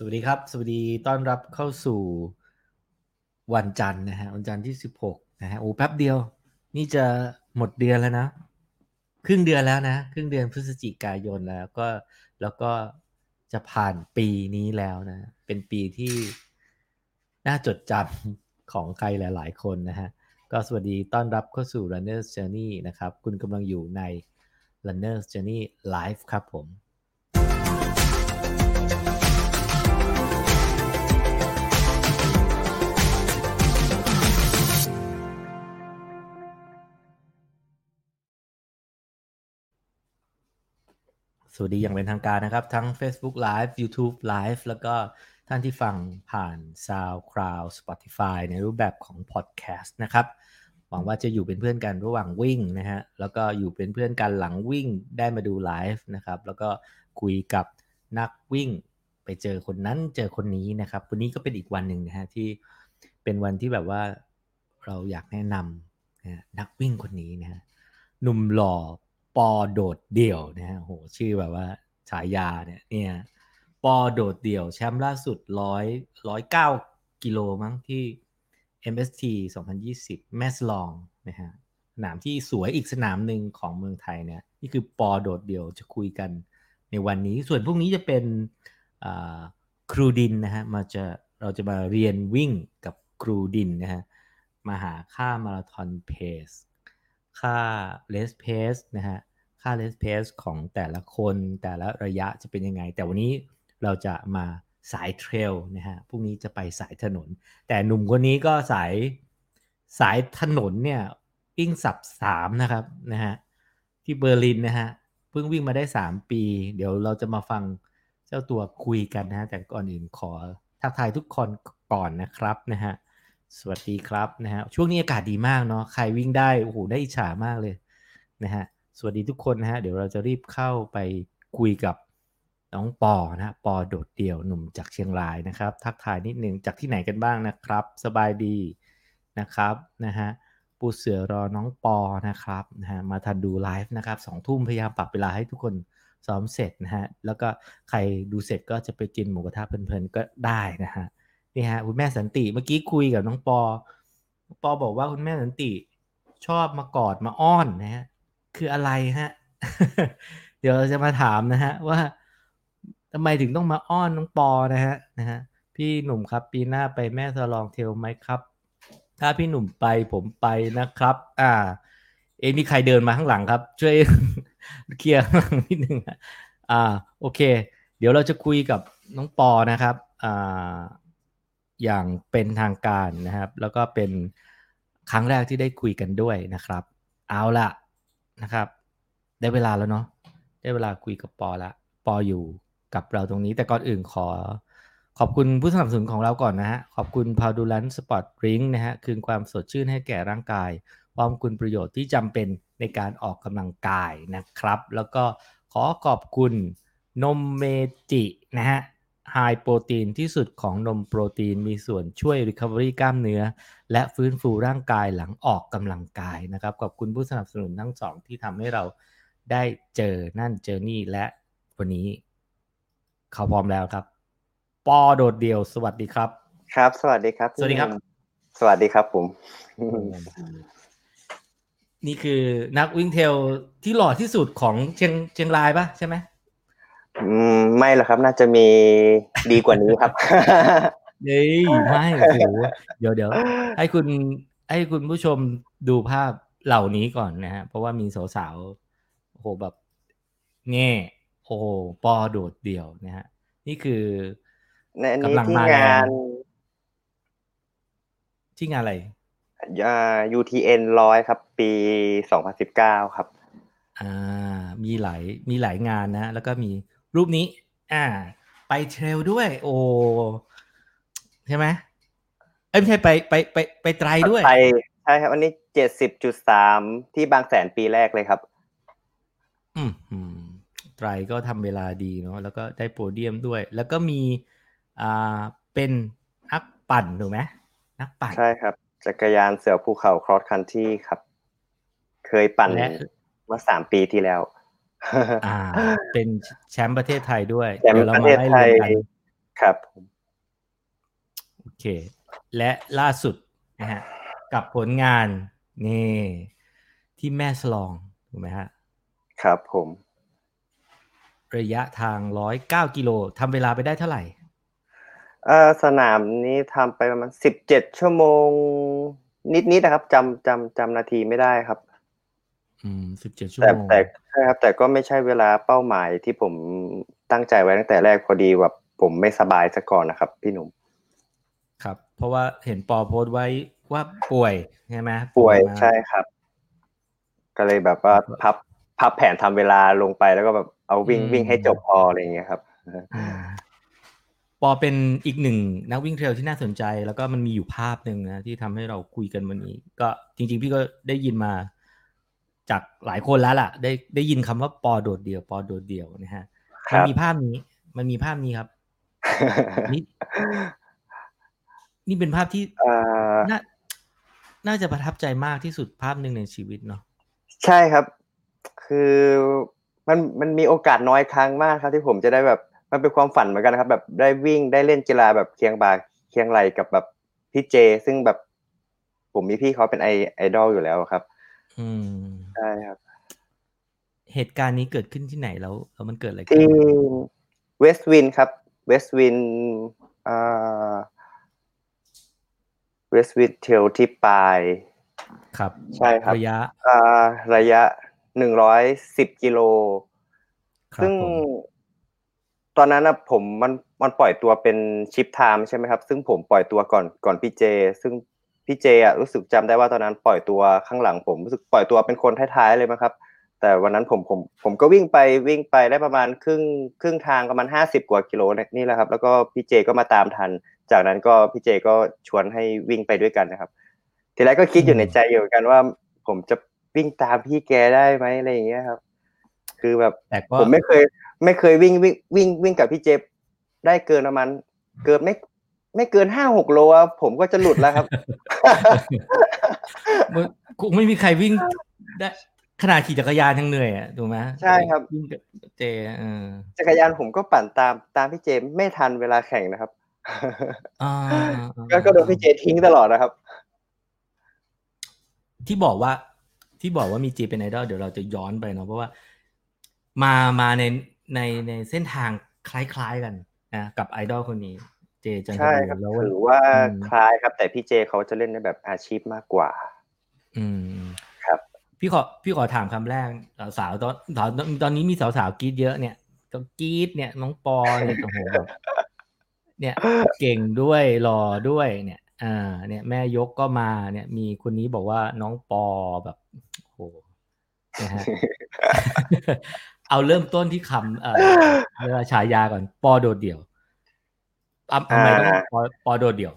สวัสดีครับ สวัสดีต้อนรับเข้าสู่วันจันทร์นะฮะวันจันทร์ที่16นะฮะโอ้แป๊บเดียว นี่จะหมดเดือนแล้วนะ ครึ่งเดือนแล้วนะ ครึ่งเดือนพฤศจิกายนแล้วก็แล้วก็จะผ่านปีนี้แล้วนะ เป็นปีที่น่าจดจำของใครหลาย ๆ คนนะฮะ ก็สวัสดีต้อนรับเข้าสู่ Runner's Journey นะครับ คุณกำลังอยู่ใน Runner's Journey Live ครับผม สวัสดีอย่างเป็นทางการนะครับ ทั้ง Facebook Live YouTube Live แล้วก็ท่านที่ฟังผ่าน SoundCloud Spotify ในรูปแบบของ Podcast นะครับ หวังว่าจะอยู่เป็นเพื่อนกันระหว่างวิ่งนะฮะ แล้วก็อยู่เป็นเพื่อนกันหลังวิ่งได้มาดูไลฟ์นะครับ แล้วก็คุยกับนักวิ่งไปเจอคนนั้นเจอคนนี้นะครับ วันนี้ก็เป็นอีกวันหนึ่งนะฮะที่เป็นวันที่แบบว่าเราอยากแนะนำนะนักวิ่งคนนี้นะฮะหนุ่มหล่อ ปอโดดเดี่ยวนะฮะโหชื่อแบบว่าฉายาเนี่ยเนี่ยปอโดดเดี่ยวแชมป์ล่าสุดร้อยร้อยเก้ากิโลมั้งที่ MST 2020 แมสลองนะฮะสนามที่สวยอีกสนามหนึ่งของเมืองไทยเนี่ยนี่คือปอโดดเดี่ยวจะคุยกันในวันนี้ ส่วนพวกนี้จะเป็นครูดินนะฮะมาจะเราจะมาเรียนวิ่งกับครูดินนะฮะมาหาค่ามาราธอนเพสค่าเลสเพสนะฮะ ค่าเลสเพสของแต่ละคนแต่ละระยะจะเป็นยังไง แต่วันนี้เราจะมาสายเทรลนะฮะพรุ่งนี้จะไปสายถนน แต่หนุ่มคนนี้ก็สายสายถนนเนี่ยวิ่งสับสามนะครับนะฮะที่เบอร์ลินนะฮะเพิ่งวิ่งมาได้ 3 ปี เดี๋ยวเราจะมาฟังเจ้าตัวคุยกันนะฮะแต่ก่อนอื่นขอทักทายทุกคนก่อนนะครับนะฮะสวัสดีครับนะฮะช่วงนี้อากาศดีมากเนาะใครวิ่งได้โอ้โหได้อิจฉามากเลยนะฮะ สวัสดีทุกคนนะฮะ เดี๋ยวเราจะรีบเข้าไปคุยกับน้องปอนะปอโดดเดี่ยวหนุ่มจากเชียงรายนะครับ ทักทายนิดนึงจากที่ไหนกันบ้างนะครับ สบายดีนะครับนะฮะปูเสือรอน้องปอนะครับนะฮะมาทันดูไลฟ์นะครับสองทุ่มพยายามปรับเวลาให้ทุกคนซ้อมเสร็จนะฮะแล้วก็ใครดูเสร็จก็จะไปกินหมูกระทะเพลินๆก็ได้นะฮะนี่ฮะคุณแม่สันติเมื่อกี้คุยกับน้องปอ ปอบอกว่าคุณแม่สันติชอบมากอดมาอ้อนนะฮะ คืออะไรฮะ เดี๋ยวเราจะมาถามนะฮะ ว่าทำไมถึงต้องมาอ้อนน้องปอนะฮะนะฮะพี่หนุ่มครับ ปีหน้าไปแม่สลองเทลไหมครับ ถ้าพี่หนุ่มไปผมไปนะครับ อ่า เอ็มีใครเดินมาข้างหลังครับ ช่วยเคลียร์ข้างหลังนิดนึงอ่า โอเค เดี๋ยวเราจะคุยกับน้องปอนะครับ อ่า อย่างเป็นทางการนะครับ แล้วก็เป็นครั้งแรกที่ได้คุยกันด้วยนะครับ เอาละ นะครับ ได้เวลาแล้วเนาะได้เวลาคุยกับปอละปออยู่กับเราตรงนี้ แต่ก่อนอื่นขอขอบคุณผู้สนับสนุนของเราก่อนนะฮะ ขอบคุณพาวดูลัน sport drink นะฮะ คืนความสดชื่นให้แก่ร่างกายพร้อมคุณประโยชน์ที่จำเป็นในการออกกำลังกายนะครับ แล้วก็ขอขอบคุณนม Meiji นะฮะ high protein ที่สุดของนมโปรตีนมีส่วนช่วย Recovery กล้ามเนื้อ และฟื้นฟูร่างกายหลังออกกำลังกายนะครับขอบคุณผู้สนับสนุนทั้งสองที่ทำให้เราได้เจอนั่นเจอนี่และวันนี้ เขาพร้อมแล้วครับ ปอโดดเดี่ยวสวัสดีครับ ครับ สวัสดีครับ สวัสดีครับ สวัสดีครับผม นี่คือนักวิ่งเทลที่หล่อที่สุดของเชียงเชียงรายปะใช่ไหม อืมไม่หรอกครับ น่าจะมีดีกว่านี้ครับเฮ้ยไม่โอ้โหเดี๋ยวเดี๋ยวให้คุณให้คุณผู้ชมดูภาพเหล่านี้ก่อนนะฮะ เพราะว่ามีสาวๆโอ้โหแบบแง่โอ้ปอโดดเดี่ยวนะฮะ นี่คือกำลังมางาน ที่งานอะไรอ่า UTN ร้อยครับ ปีสองพันสิบเก้าครับ อ่า มีหลายมีหลายงานนะ แล้วก็มี รูปนี้ อ่า ไปเทรลด้วย โอ้ใช่ไหมเอ้ไม่ใช่ไปไปไปไปไตรด้วย ไปใช่ครับวันนี้เจ็ดสิบจุดสามที่บางแสนปีแรกเลยครับอืมไตรก็ทำเวลาดีเนาะแล้วก็ได้โปรเดียมด้วย แล้วก็มีอ่าเป็นนักปั่นถูกไหมนักปั่น ใช่ครับ จักรยานเสือภูเขาครอสคันที่ครับ เคยปั่นเมื่อสามปีที่แล้ว อ่า เป็นแชมป์ประเทศไทยด้วยแชมป์ประเทศไทยครับผมโอเค และล่าสุดนะฮะกับผลงานนี่ที่แม่สลองถูกไหมฮะครับผม ระยะทางร้อยเก้ากิโลทำเวลาไปได้เท่าไหร่เอ่อสนามนี้ทำไปประมาณสิบเจ็ดชั่วโมง นิดๆนะครับจำจำจำนาทีไม่ได้ครับ อืมสิบเจ็ดชั่วแต่โมงแต่ใช่ครับแต่ก็ไม่ใช่เวลาเป้าหมายที่ผมตั้งใจไว้ตั้งแต่แรกพอดีแบบผมไม่สบายซะก่อนนะครับ พี่หนุ่มครับ เพราะว่าเห็นปอโพสต์ไว้ว่าป่วยใช่ไหมป่วยมาใช่ครับ ก็เลยแบบว่าพับพับแผนทำเวลาลงไปแล้วก็แบบเอาวิ่งวิ่งให้จบพออะไรอย่างเงี้ยครับอืมปอเป็นอีกหนึ่งนักวิ่งเทรลที่น่าสนใจ แล้วก็มันมีอยู่ภาพหนึ่งนะที่ทำให้เราคุยกันวันนี้ ก็จริง ๆ พี่ก็ได้ยินมา จากหลายคนแล้วล่ะ ได้ได้ยินคำว่าปอโดดเดี่ยว ปอโดดเดี่ยวนะฮะคมันรับมีภาพนี้ มันมีภาพนี้ครับนี่นี่เป็นภาพที่เอ่อน่าน่าจะประทับใจมากที่สุดภาพหนึ่งในชีวิตเนาะใช่ครับ คือมันมันมีโอกาสน้อยครั้งมากครับที่ผมจะได้แบบมันเป็นความฝันเหมือนกันนะครับ แบบได้วิ่งได้เล่นกีฬาแบบเคียงบ่าเคียงไหล่กับแบบพี่เจ ซึ่งแบบผมมีพี่เขาเป็นไอไอดอลอยู่แล้วครับ อืมใช่ครับ เหตุการณ์นี้เกิดขึ้นที่ไหนแล้วแล้วมันเกิดอะไรขึ้นที่เวสต์วินครับเวสต์วินอ่าเวสต์วินเทรลที่ปลายครับ ใช่ครับ ระยะอ่าระยะหนึ่งร้อยสิบกิโลครับซึ่งผมตอนนั้นนะผมมันมันปล่อยตัวเป็นชิปไทม์ใช่ไหมครับ ซึ่งผมปล่อยตัวก่อนก่อนพี่เจ ซึ่ง พี่เจอะรู้สึกจำได้ว่าตอนนั้นปล่อยตัวข้างหลังผมรู้สึกปล่อยตัวเป็นคนท้ายๆเลยมั้งครับ แต่วันนั้นผมผมผมก็วิ่งไปวิ่งไปได้ประมาณครึ่งครึ่งทางประมาณห้าสิบกว่ากิโลเนี่ยนี่แหละครับ แล้วก็พี่เจก็มาตามทัน จากนั้นก็พี่เจก็ชวนให้วิ่งไปด้วยกันนะครับ ทีแรกก็คิดอยู่ในใจอยู่เหมือนกันว่า ผมจะวิ่งตามพี่แกได้ไหมอะไรอย่างเงี้ยครับ คือแบบแต่ก็ผมไม่เคย ไม่เคยวิ่งวิ่งวิ่งวิ่งกับพี่เจได้เกินประมาณเกินไม่ ไม่เกินห้าหกโลอะผมก็จะหลุดแล้วครับมันคงไม่มีใครวิ่งได้ขนาดขี่จักรยานยังเหนื่อยอะถูกไหมใช่ครับวิ่งกับเจเออจักรยานผมก็ปั่นตามตามพี่เจไม่ทันเวลาแข่งนะครับอ่าก็ก็โดนพี่เจทิ้งตลอดนะครับ ที่บอกว่า ที่บอกว่ามีเจเป็นไอดอลเดี๋ยวเราจะย้อนไปเนาะเพราะว่า มามาในในในเส้นทางคล้ายๆกันนะกับไอดอลคนนี้ เจจันทใช่บูครับแล้วถือว่าอืมคล้ายครับ แต่พี่เจเขาจะเล่นในแบบอาชีพมากกว่า อืมครับ พี่ขอพี่ขอถามคำแรกสาวๆตอนตอนตอนนี้มีสาวๆกรีดเยอะเนี่ยก็กรีดเนี่ย น้องปอเนี่ยโอ้โหแบบเนี่ย เก่งด้วยหล่อด้วยเนี่ยอ่าเนี่ย แม่ยกก็มาเนี่ย มีคนนี้บอกว่าน้องปอแบบโอ้โหนะฮะเอาเริ่มต้นที่คำเอ่อเรียกว่าฉายาก่อน ปอโดดเดี่ยว อะทำไมต้องอ่าปอปอโดดเดี่ยว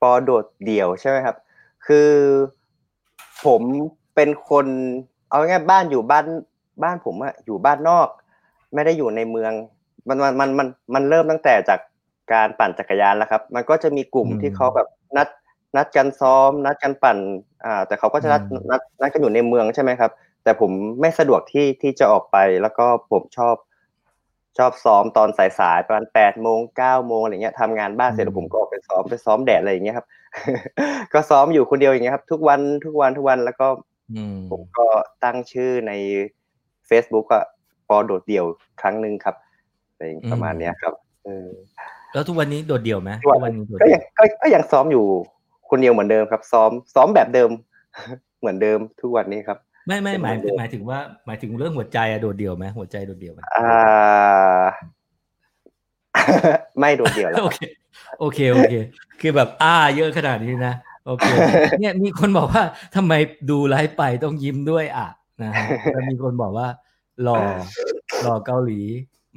ปอโดดเดี่ยวใช่ไหมครับ คือผมเป็นคนเอาง่ายๆบ้านอยู่บ้านบ้านผมอะอยู่บ้านนอก ไม่ได้อยู่ในเมือง มันมันมันมันมันเริ่มตั้งแต่จากการปั่นจักรยานแล้วครับ มันก็จะมีกลุ่มอืมที่เขาแบบนัดนัดกันซ้อม นัดกันปั่น อ่า แต่เขาก็จะนัดอืมนัดนัดกันอยู่ในเมืองใช่ไหมครับ แต่ผมไม่สะดวกที่ที่จะออกไปแล้วก็ผมชอบ ชอบซ้อมตอนสายๆประมาณแปดโมงเก้าโมงอะไรเงี้ยทำงานบ้านเสร็จแล้วผมก็ออกไปซ้อมไปซ้อมแดดอะไรอย่างเงี้ยครับ ก็ซ้อมอยู่คนเดียวอย่างเงี้ยครับทุกวันทุกวันทุกวันแล้วก็อืมผมก็ตั้งชื่อใน Facebook อะปอโดดเดี่ยวครั้งหนึ่งครับอะไรประมาณเนี้ยครับเออแล้วทุกวันนี้โดดเดี่ยวไหมทุกวันทุกวันนี้โดดก็เดี่ยัยวงก็ก็ยังซ้อมอยู่คนเดียวเหมือนเดิมครับ ซ้อมซ้อมแบบเดิม เหมือนเดิมทุกวันนี้ครับ ไม่ไม่หมายเป็นเหมือนเดิมหมายถึงว่า หมายถึงเรื่องหัวใจอะโดดเดี่ยวไหมหัวใจโดดเดี่ยวไหมอ่าไม่โดดเดี่ยวแล้วโอเคโอเคโอเค คือแบบอ้าเยอะขนาดนี้นะโอเค เนี่ยมีคนบอกว่าทำไมดูไลฟ์ไปต้องยิ้มด้วยอะนะฮะแล้วมีคนบอกว่า หล่อหล่อเกาหลี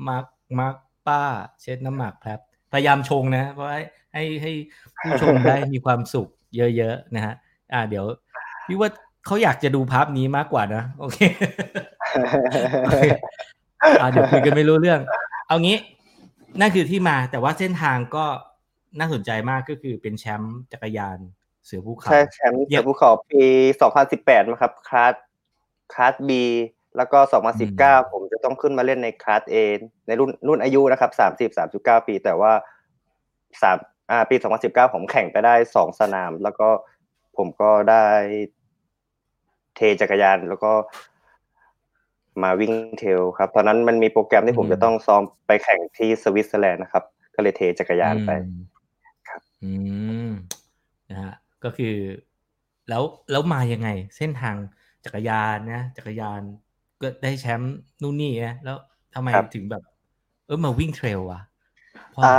มักมักป้า เช็ดน้ำหมักครับพยายามชงนะ เพราะให้ให้ให้ผู้ชมได้มีความสุขเยอะๆนะฮะอ่าเดี๋ยวพี่ว่า เขาอยากจะดูภาพนี้มากกว่านะ โอเคโอเคอ่าเดี๋ยวคุยกันไม่รู้เรื่อง เอางี้ นั่นคือที่มาแต่ว่าเส้นทางก็น่าสนใจมากก็คือเป็นแชมป์จักรยานเสือภูเขาใช่แชมป์เยี่เสืยอมภูเขาปี2018นะครับคลาสคลาสบีแล้วก็2019ผมจะต้องขึ้นมาเล่นในคลาสเอในรุ่นรุ่นอายุนะครับ30 39ปี แต่ว่าสามอ่าปี2019ผมแข่งไปได้สองสนาม แล้วก็ผมก็ได้ เทจักรยานแล้วก็มาวิ่งเทลครับ ตอนนั้นมันมีโปรแกรมที่ผมจะต้องซ้อมไปแข่งที่สวิตเซอร์แลนด์นะครับ ก็เลยเทจักรยานไป ครับ อืมนะฮะก็คือ แล้วแล้วมายังไง เส้นทางจักรยานนะจักรยานก็ได้แชมป์นู่นนี่นะแล้วทำไมครับถึงแบบ เออมาวิ่งเทรลวะเพราะอ่า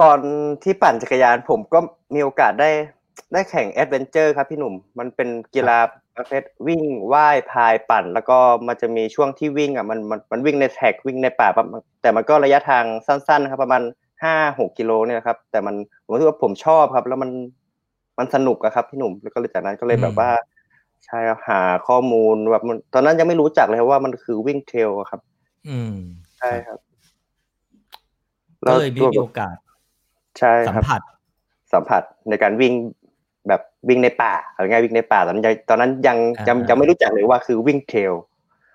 ตอนที่ปั่นจักรยานผมก็มีโอกาสได้ ได้แข่ง adventure ครับพี่หนุ่ม มันเป็นกีฬาประเภทวิ่งว่ายพายปั่น แล้วก็มันจะมีช่วงที่วิ่งอะมันมันมันวิ่งใน track วิ่งในป่าประมาณแต่มันก็ระยะทางสั้นๆนะครับประมาณห้าหกกิโลเนี่ยนะครับ แต่มันผมรู้สึกว่าผมชอบครับ แล้วมันมันสนุกอะครับพี่หนุ่มแล้วก็เลยจากนั้นก็เลยแบบว่าใช่ครับหาข้อมูลแบบมันตอนนั้นยังไม่รู้จักเลยครับว่ามันคือวิ่งเทรลอะครับ อืมใช่ครับก็เลยมีตัวมีโอกาสใช่สัมครับผัสสัมผัสในการวิ่งแบบ วิ่งในป่าเอาง่ายๆวิ่งในป่าตอนนั้นยังตอนนั้นยังยังอ่ายังไม่รู้จักเลยว่าคือวิ่งเทรล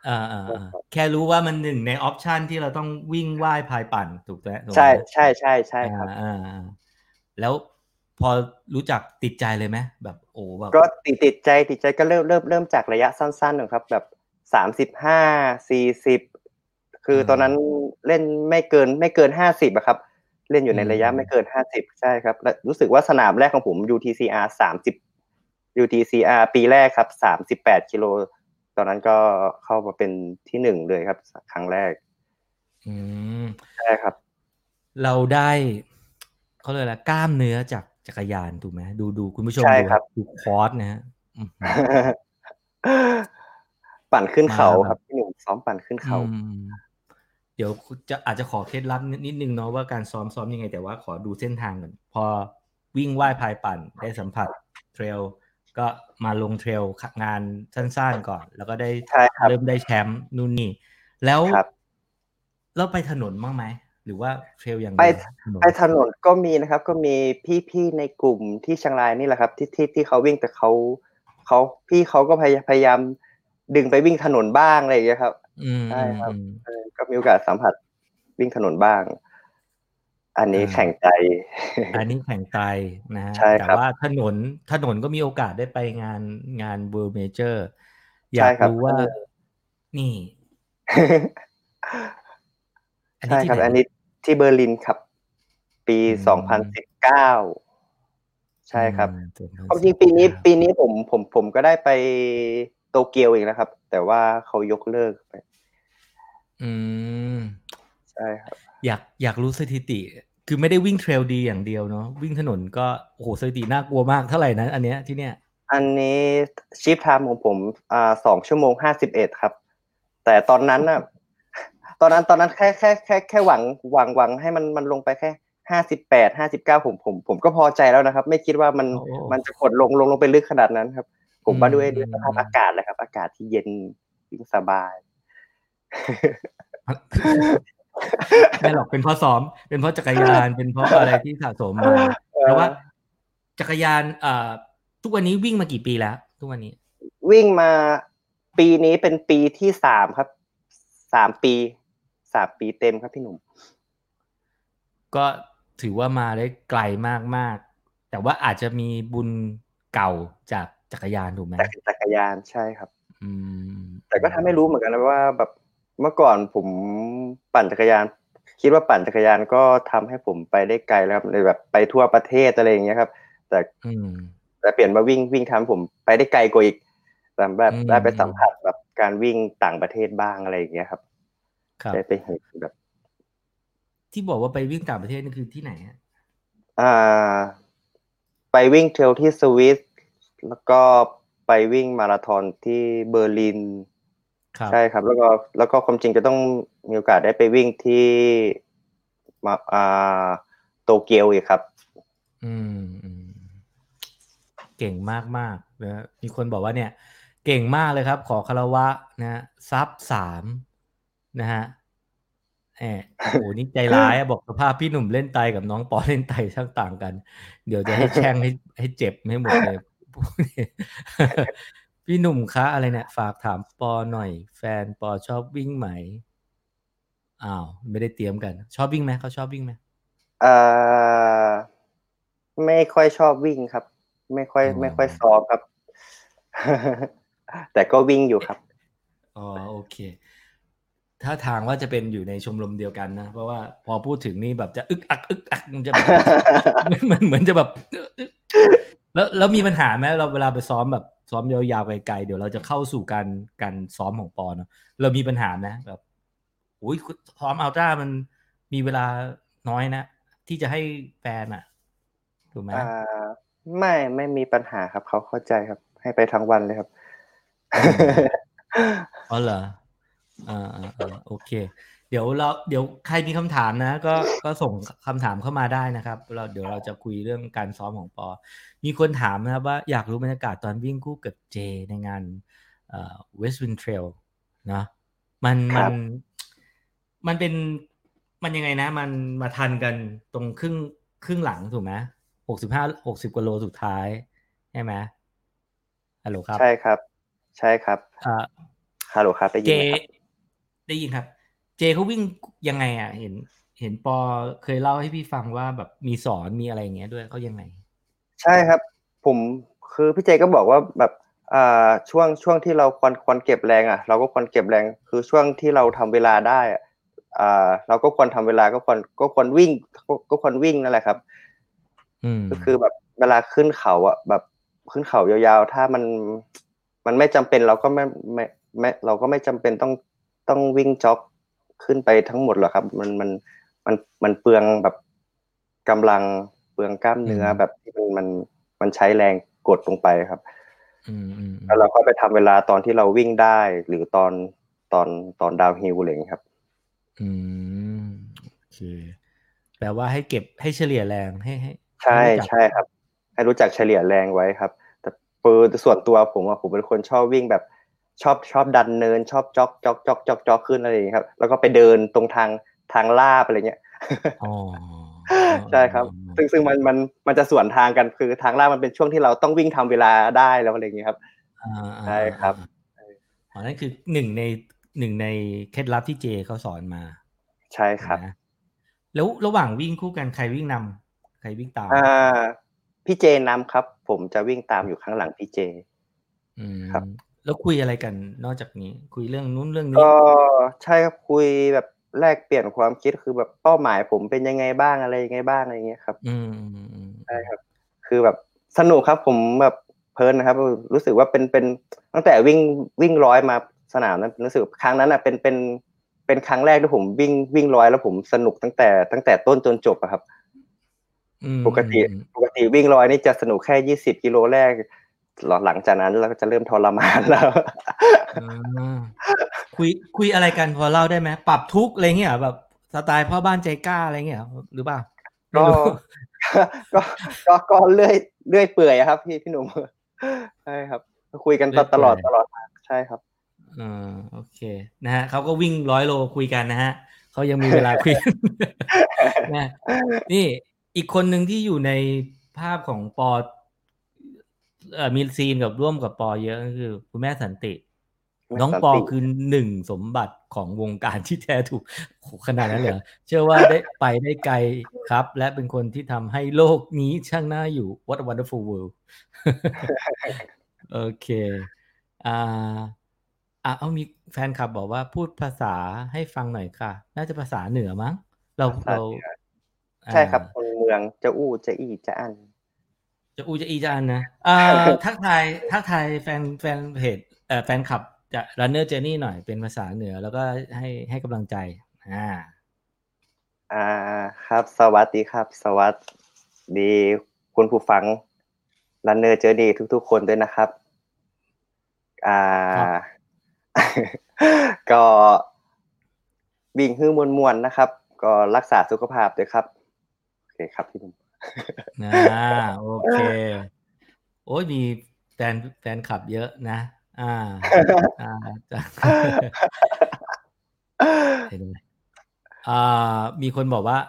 อ่าอ่าอ่าแค่รู้ว่ามันหนึ่งในออปชันที่เราต้องวิ่งว่ายพายปั่นถูกไหมถูกไหมใช่ใช่ใช่ใช่ครับอ่าอ่าอ่าแล้วพอรู้จักติดใจเลยไหมแบบโอ้แบบก็ติดติดใจติดใจก็เริ่มเริ่มเริ่มจากระยะสั้นๆนะครับ แบบสามสิบห้าสี่สิบคือตอนนั้นเล่นไม่เกินไม่เกินห้าสิบอะครับ เล่นอยู่ในระยะไม่เกินห้าสิบใช่ครับและรู้สึกว่าสนามแรกของผม UTCR สามสิบ UTCR ปีแรกครับสามสิบแปดกิโลตอนนั้นก็เข้ามาเป็นที่หนึ่งเลยครับ ครั้งแรกอืมใช่ครับ เราได้เขาเรียกอะไรกล้ามเนื้อจากจักรยานถูกไหมดูดูคุณผู้ชมใช่ดูครับดูคอร์สนะฮะอื้อหือปั่นขึ้นเขามาแบบครับพี่หนุ่มซ้อมปั่นขึ้นเขาอืม เดี๋ยวจะอาจจะขอเคล็ดลับนิดนึงเนาะว่าการซ้อมซ้อมยังไง แต่ว่าขอดูเส้นทางก่อนพอวิ่งว่ายพายปั่นได้สัมผัสเทรลก็มาลงเทรลงานสั้นๆก่อน แล้วก็ได้ใช่ครับเริ่มได้แชมป์นู่นนี่ แล้วครับแล้วไปถนนบ้างไหมหรือว่าเทรลอย่างไปเดียวถนนไปถนนก็มีนะครับ ก็มีพี่ๆในกลุ่มที่เชียงรายนี่แหละครับ ที่ที่ที่เขาวิ่งแต่เขาเขาพี่เขาก็พยพยายามดึงไปวิ่งถนนบ้างอะไรอย่างเงี้ยครับอืมใช่ครับอืมเออก็ มีโอกาสสัมผัสวิ่งถนนบ้าง อันนี้อ่าแข่งใจ อันนี้แข่งไตนะฮะใช่ครับแต่ว่าถนนถนนก็มีโอกาสได้ไปงานงาน World Major อยาใช่กครับรู้ว่า นี่อันนี้ใช่ที่ครับไหนอันนี้ที่เบอร์ลินครับ ปีอืมสองพันสิบเก้าใช่ครับอืมความจริงปีนี้ปีนี้ผมผมผมก็ได้ไปโตเกียวอีกนะครับ แต่ว่าเขายกเลิกไป อืมใช่ครับ อยากอยากรู้สถิติ คือไม่ได้วิ่ง trail ดีอย่างเดียวเนาะวิ่งถนนก็โอ้โหสถิติน่ากลัวมากเท่าไหร่นะอันเนี้ยที่เนี้ยอันนี้ chip time ของผมอ่าสองชั่วโมงห้าสิบเอ็ดครับ แต่ตอนนั้นน่ะตอนนั้นตอนนั้นแค่แค่แค่แค่หวังหวังหวังให้มันมันลงไปแค่ห้าสิบแปดห้าสิบเก้าผมผมผมก็พอใจแล้วนะครับ ไม่คิดว่ามันโอ้โหมันจะกดลงลงลงไปลึกขนาดนั้นครับ ผมว่าด้วยอืมด้วยสภาพอืมอากาศแหละครับ อากาศที่เย็นวิ่งสบาย ไม่หรอกเป็นเพราะซ้อม เป็นเพราะจักรยานเป็นเพราะอะไรที่สะสมมาแต่ว่า จักรยานเอ่อทุกวันนี้วิ่งมากี่ปีแล้ว ทุกวันนี้ วิ่งมาปีนี้เป็นปีที่สามครับสามปีสามปีเต็มครับพี่หนุ่ม ก็ถือว่ามาได้ไกลมากๆแต่ว่าอาจจะมีบุญเก่าจากจักรยานถูกไหมจากจักรยานใช่ครับ อืม แต่ก็ทำให้รู้เหมือนกันนะว่าแบบ เมื่อก่อนผมปั่นจักรยาน คิดว่าปั่นจักรยานก็ทำให้ผมไปได้ไกลแล้วครับเลยแบบไปทั่วประเทศอะไรอย่างเงี้ยครับ แต่อืมแต่เปลี่ยนมาวิ่งวิ่งทำผมไปได้ไกลกว่าอีกแต่แบบอืมได้ไปสัมผัสแบบการวิ่งต่างประเทศบ้างอะไรอย่างเงี้ยครับครับได้ไปเห็นแบบ ที่บอกว่าไปวิ่งต่างประเทศนี่คือที่ไหนฮะอ่า ไปวิ่งเทรลที่สวิสแล้วก็ไปวิ่งมาราธอนที่เบอร์ลินครับ ใช่ครับ แล้วก็แล้วก็ความจริงจะต้องมีโอกาสได้ไปวิ่งที่มาอ่าโตเกียวอีกครับ อืมอืมเก่งมากมากๆนะมีคนบอกว่าเนี่ย เก่งมากเลยครับ ขอคารวะนะฮะซับสามนะฮะแอบโอ้โหนี่ใจร้ายอะบอกสภาพพี่หนุ่มเล่นไตกับน้องปอเล่นไตช่างต่างกัน เดี๋ยวจะให้แช่งให้ให้เจ็บให้หมดเลย พวกนี้พี่หนุ่มคะอะไรเนี่ยฝากถามปอหน่อย แฟนปอชอบวิ่งไหมอ้าวไม่ได้เตรียมกัน ชอบวิ่งไหมเขาชอบวิ่งไหมเอ่อไม่ค่อยชอบวิ่งครับ ไม่ค่อยอ๋อไม่ค่อยซ้อมครับ แต่ก็วิ่งอยู่ครับอ๋อโอเค ถ้าทางว่าจะเป็นอยู่ในชมรมเดียวกันนะ เพราะว่าพอพูดถึงนี่แบบจะอึกอักอึกอักมันจะแบบมันเหมือนจะแบบ แล้วแล้วมีปัญหาไหมเราเวลาไปซ้อมแบบ ซ้อมยาวๆไกลๆเดี๋ยวเราจะเข้าสู่การการซ้อมของปอเนาะเรามีปัญหาไหมแบบอุ้ยซ้อมอัลตร้ามันมีเวลาน้อยนะ ที่จะให้แฟนอะถูกไหมอ่าไม่ไม่มีปัญหาครับเขาเข้าใจครับ ให้ไปทั้งวันเลยครับอ๋อเหรออ่าอ่าอ่าโอเค เดี๋ยวเราเดี๋ยวใครมีคำถามนะ ก็ก็ส่งคำถามเข้ามาได้นะครับ เราเดี๋ยวเราจะคุยเรื่องการซ้อมของปอ มีคนถามนะครับว่าอยากรู้บรรยากาศตอนวิ่งคู่กับเจในงานเอ่อ West Wind Trail นะมันครัมับนมันเป็นมันยังไงนะ มันมาทันกันตรงครึ่งครึ่งหลังถูกไหมหกสิบห้าหกสิบกว่าโลสุดท้ายใช่ไหมฮัลโหลครับ ใช่ครับ ใช่ครับอ่าฮัลโหลครับได้ยิเจนไหมครับได้ยินครับ เจเขาวิ่งยังไงอะ เห็น เห็นปอเคยเล่าให้พี่ฟังว่าแบบมีสอนมีอะไรอย่างเงี้ยด้วยเขายังไง ใช่ครับ ผมคือพี่เจก็บอกว่าแบบอ่าช่วงช่วงที่เราควรควรเก็บแรงอะ เราก็ควรเก็บแรง คือช่วงที่เราทำเวลาได้อะอ่าเราก็ควรทำเวลาก็ควรก็ควรวิ่งก็ก็ควรวิ่งนั่นแหละครับอืมก็คือแบบเวลาขึ้นเขาอะ แบบขึ้นเขายาวๆ ถ้ามันมันไม่จำเป็นเราก็ไม่ไม่ไม่เราก็ไม่จำเป็นต้องต้องวิ่งจ็อก ขึ้นไปทั้งหมดหรอกครับ มันมันมันมันเปลืองแบบกำลังเปลืองกล้ามเนื้อแบบที่มันมันมันใช้แรงกดลงไปครับอืมอืมอืมแล้วเราก็ไปทำเวลาตอนที่เราวิ่งได้หรือตอนตอนตอนดาวฮิลอะไรอย่างเงี้ยครับ อืมโอเคแปลว่าให้เก็บให้เฉลี่ยแรงให้ให้ ใช่ห้รู้จักใช่ครับ ให้รู้จักเฉลี่ยแรงไว้ครับ แต่ปือส่วนตัวผมอะผมเป็นคนชอบวิ่งแบบ ชอบชอบดันเนิน ชอบจ็อกจ็อกจ็อกจ็อกจ็อกขึ้นอะไรอย่างเงี้ยครับ แล้วก็ไปเดินตรงทางทางลาบอะไรเงี้ยอ๋อใช่ครับ ซึ่งซึ่งมันมันมันจะสวนทางกันคือทางลาดมันเป็นช่วงที่เราต้องวิ่งทำเวลาได้แล้วอะไรอย่างเงี้ยครับอ่าอ่าใช่ครับอ่าอ๋อนั่นคือหนึ่งในหนึ่งในเคล็ดลับที่เจเขาสอนมา ใช่ครับนะแล้วระหว่างวิ่งคู่กันใครวิ่งนำใครวิ่งตามอ่าพี่เจนำครับ ผมจะวิ่งตามอยู่ข้างหลังพี่เจอืมครับ แล้วคุยอะไรกันนอกจากนี้ คุยเรื่องนู้นเรื่องนี้ ก็ใช่ครับคุยแบบแลกเปลี่ยนความคิดคือแบบเป้าหมายผมเป็นยังไงบ้างอะไรยังไงบ้างอะไรอย่างเงี้ยครับอืมอืมอืมใช่ครับ คือแบบสนุกครับผมแบบเพลินนะครับ รู้สึกว่าเป็นเป็นตั้งแต่วิ่งวิ่งร้อยมาสนามนั้นรู้สึกครั้งนั้นอะเป็นเป็นเป็นครั้งแรกที่ผมวิ่งวิ่งร้อยแล้วผมสนุกตั้งแต่ตั้งแต่ต้นจนจบอะครับอืมปกติอืมปกติวิ่งร้อยนี่จะสนุกแค่ยี่สิบกิโลแรก หลังจากนั้นเราก็จะเริ่มทรมานแล้วอ่าคุยคุยอะไรกันพอเล่าได้ไหมปรับทุกข์อะไรเงี้ยเหรอแบบสไตล์พ่อบ้านใจกล้าอะไรเงี้ยเหรอหรือเปล่าไม่ก็รู้ก็ก็ก็เลื่อยเลื่อยเปื่อยอะครับ พี่พี่หนุ่มใช่ครับ คุยกันตลอดตลอดใช่ครับอ่าโอเคนะฮะเขาก็วิ่งร้อยโลคุยกันนะฮะเขายังมีเวลาคุยนะนี่อีกคนหนึ่งที่อยู่ในภาพของปอเอ่อ มีซีนกับร่วมกับปอเยอะก็คือ คุณแม่สันติแม่น้องสันติปอคือหนึ่งสมบัติของวงการที่แท้ถูกโหขนาดนั้นเลยเหรอเชื่อว่าได้ไปได้ไกลครับ และเป็นคนที่ทำให้โลกนี้ช่างน่าอยู่ What a wonderful world โอเค อ่าอะเอามีแฟนคลับบอกว่าพูดภาษาให้ฟังหน่อยค่ะ น่าจะภาษาเหนือมั้ง เราภาษาเราเหนืออ่าใช่ครับคนเมืองจะอู้จะอี้จะอัน จะอูจะอีจะอันนะอ่าทักทายทักทายแฟนแฟนเพจเอ่อแฟนคลับจะ runner journey หน่อยเป็นภาษาเหนือ แล้วก็ให้ให้กำลังใจ อ่า อ่าครับ สวัสดีครับ สวัสดีคุณผู้ฟังรันเนอร์เจอดีทุก ๆ คนด้วยนะครับ อ่าครับก็วิ่งฮื้อมวนๆนะครับ ก็รักษาสุขภาพด้วยครับ โอเคครับพี่หนุ่ม อ่าโอเค โอ้ยมีแฟนแฟนคลับเยอะนะ อ่า อ่าจ้ะเห็นไหมอ่า มีคนบอกว่า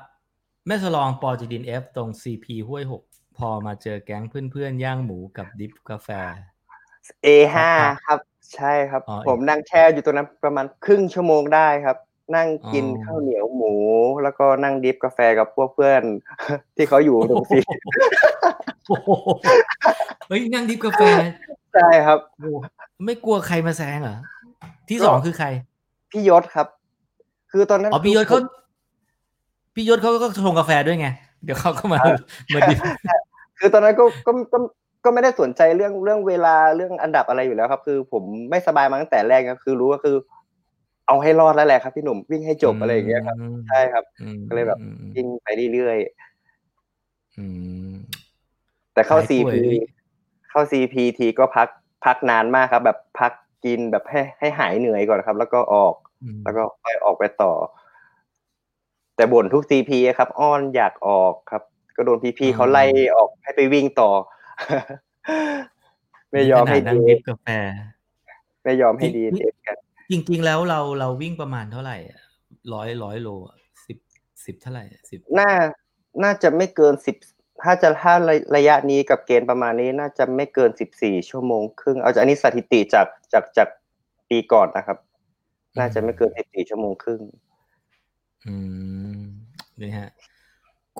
แม่สลองปอจีดินเอฟตรงซีพีห้วยหก พอมาเจอแก๊งเพื่อนๆ ย่างหมูกับดิฟกาแฟ A5 ครับ ใช่ครับ ผมนั่งแช่อยู่ตรงนั้นประมาณครึ่งชั่วโมงได้ครับ นั่งกินข้าวเหนียวหมู แล้วก็นั่งดิฟกาแฟกับพวกเพื่อน ที่เขาอยู่ตรงซีเฮ้ยนั่งดิฟกาแฟใช่ครับ ไม่กลัวใครมาแซงเหรอที่สองคือใคร พี่ยศครับ คือตอนนั้นอ๋อพี่ยศเขาพี่ยศเขาก็ชงกาแฟด้วยไง เดี๋ยวเขาก็มามาดิคือตอนนั้นก็ก็ก็ก็ไม่ได้สนใจเรื่องเรื่องเวลาเรื่องอันดับอะไรอยู่แล้วครับ คือผมไม่สบายมาตั้งแต่แรกก็คือรู้ก็คือ เอาให้รอดแล้วแหละครับพี่หนุ่มวิ่งให้จบอะไรอย่างเงี้ยครับใช่ครับก็เลยแบบวิ่งไปเรื่อยๆแต่เข้าซีพีเข้าซีพีทีก็พักพักนานมากครับ แบบพักกินแบบให้ให้หายเหนื่อยก่อนครับ แล้วก็ออก แล้วก็ค่อยออกไปต่อ แต่บ่นทุกซีพีครับ อ้อนอยากออกครับ ก็โดนพี่ๆเขาไล่ออกให้ไปวิ่งต่อ ไม่ยอมให้ดีกาแฟไม่ยอมให้ดีเด็กัน จริง ๆ แล้วเราเราวิ่งประมาณเท่าไหร่ร้อยร้อยโลสิบสิบเท่าไหร่สิบน่าน่าจะไม่เกินสิบถ้าจะถ้าระยะนี้กับเกณฑ์ประมาณนี้น่าจะไม่เกินสิบสี่ชั่วโมงครึ่งเอาจากอันนี้สถิติจากจากจากปีก่อนนะครับ น่าจะไม่เกินสิบสี่ชั่วโมงครึ่งอืมนี่ฮะ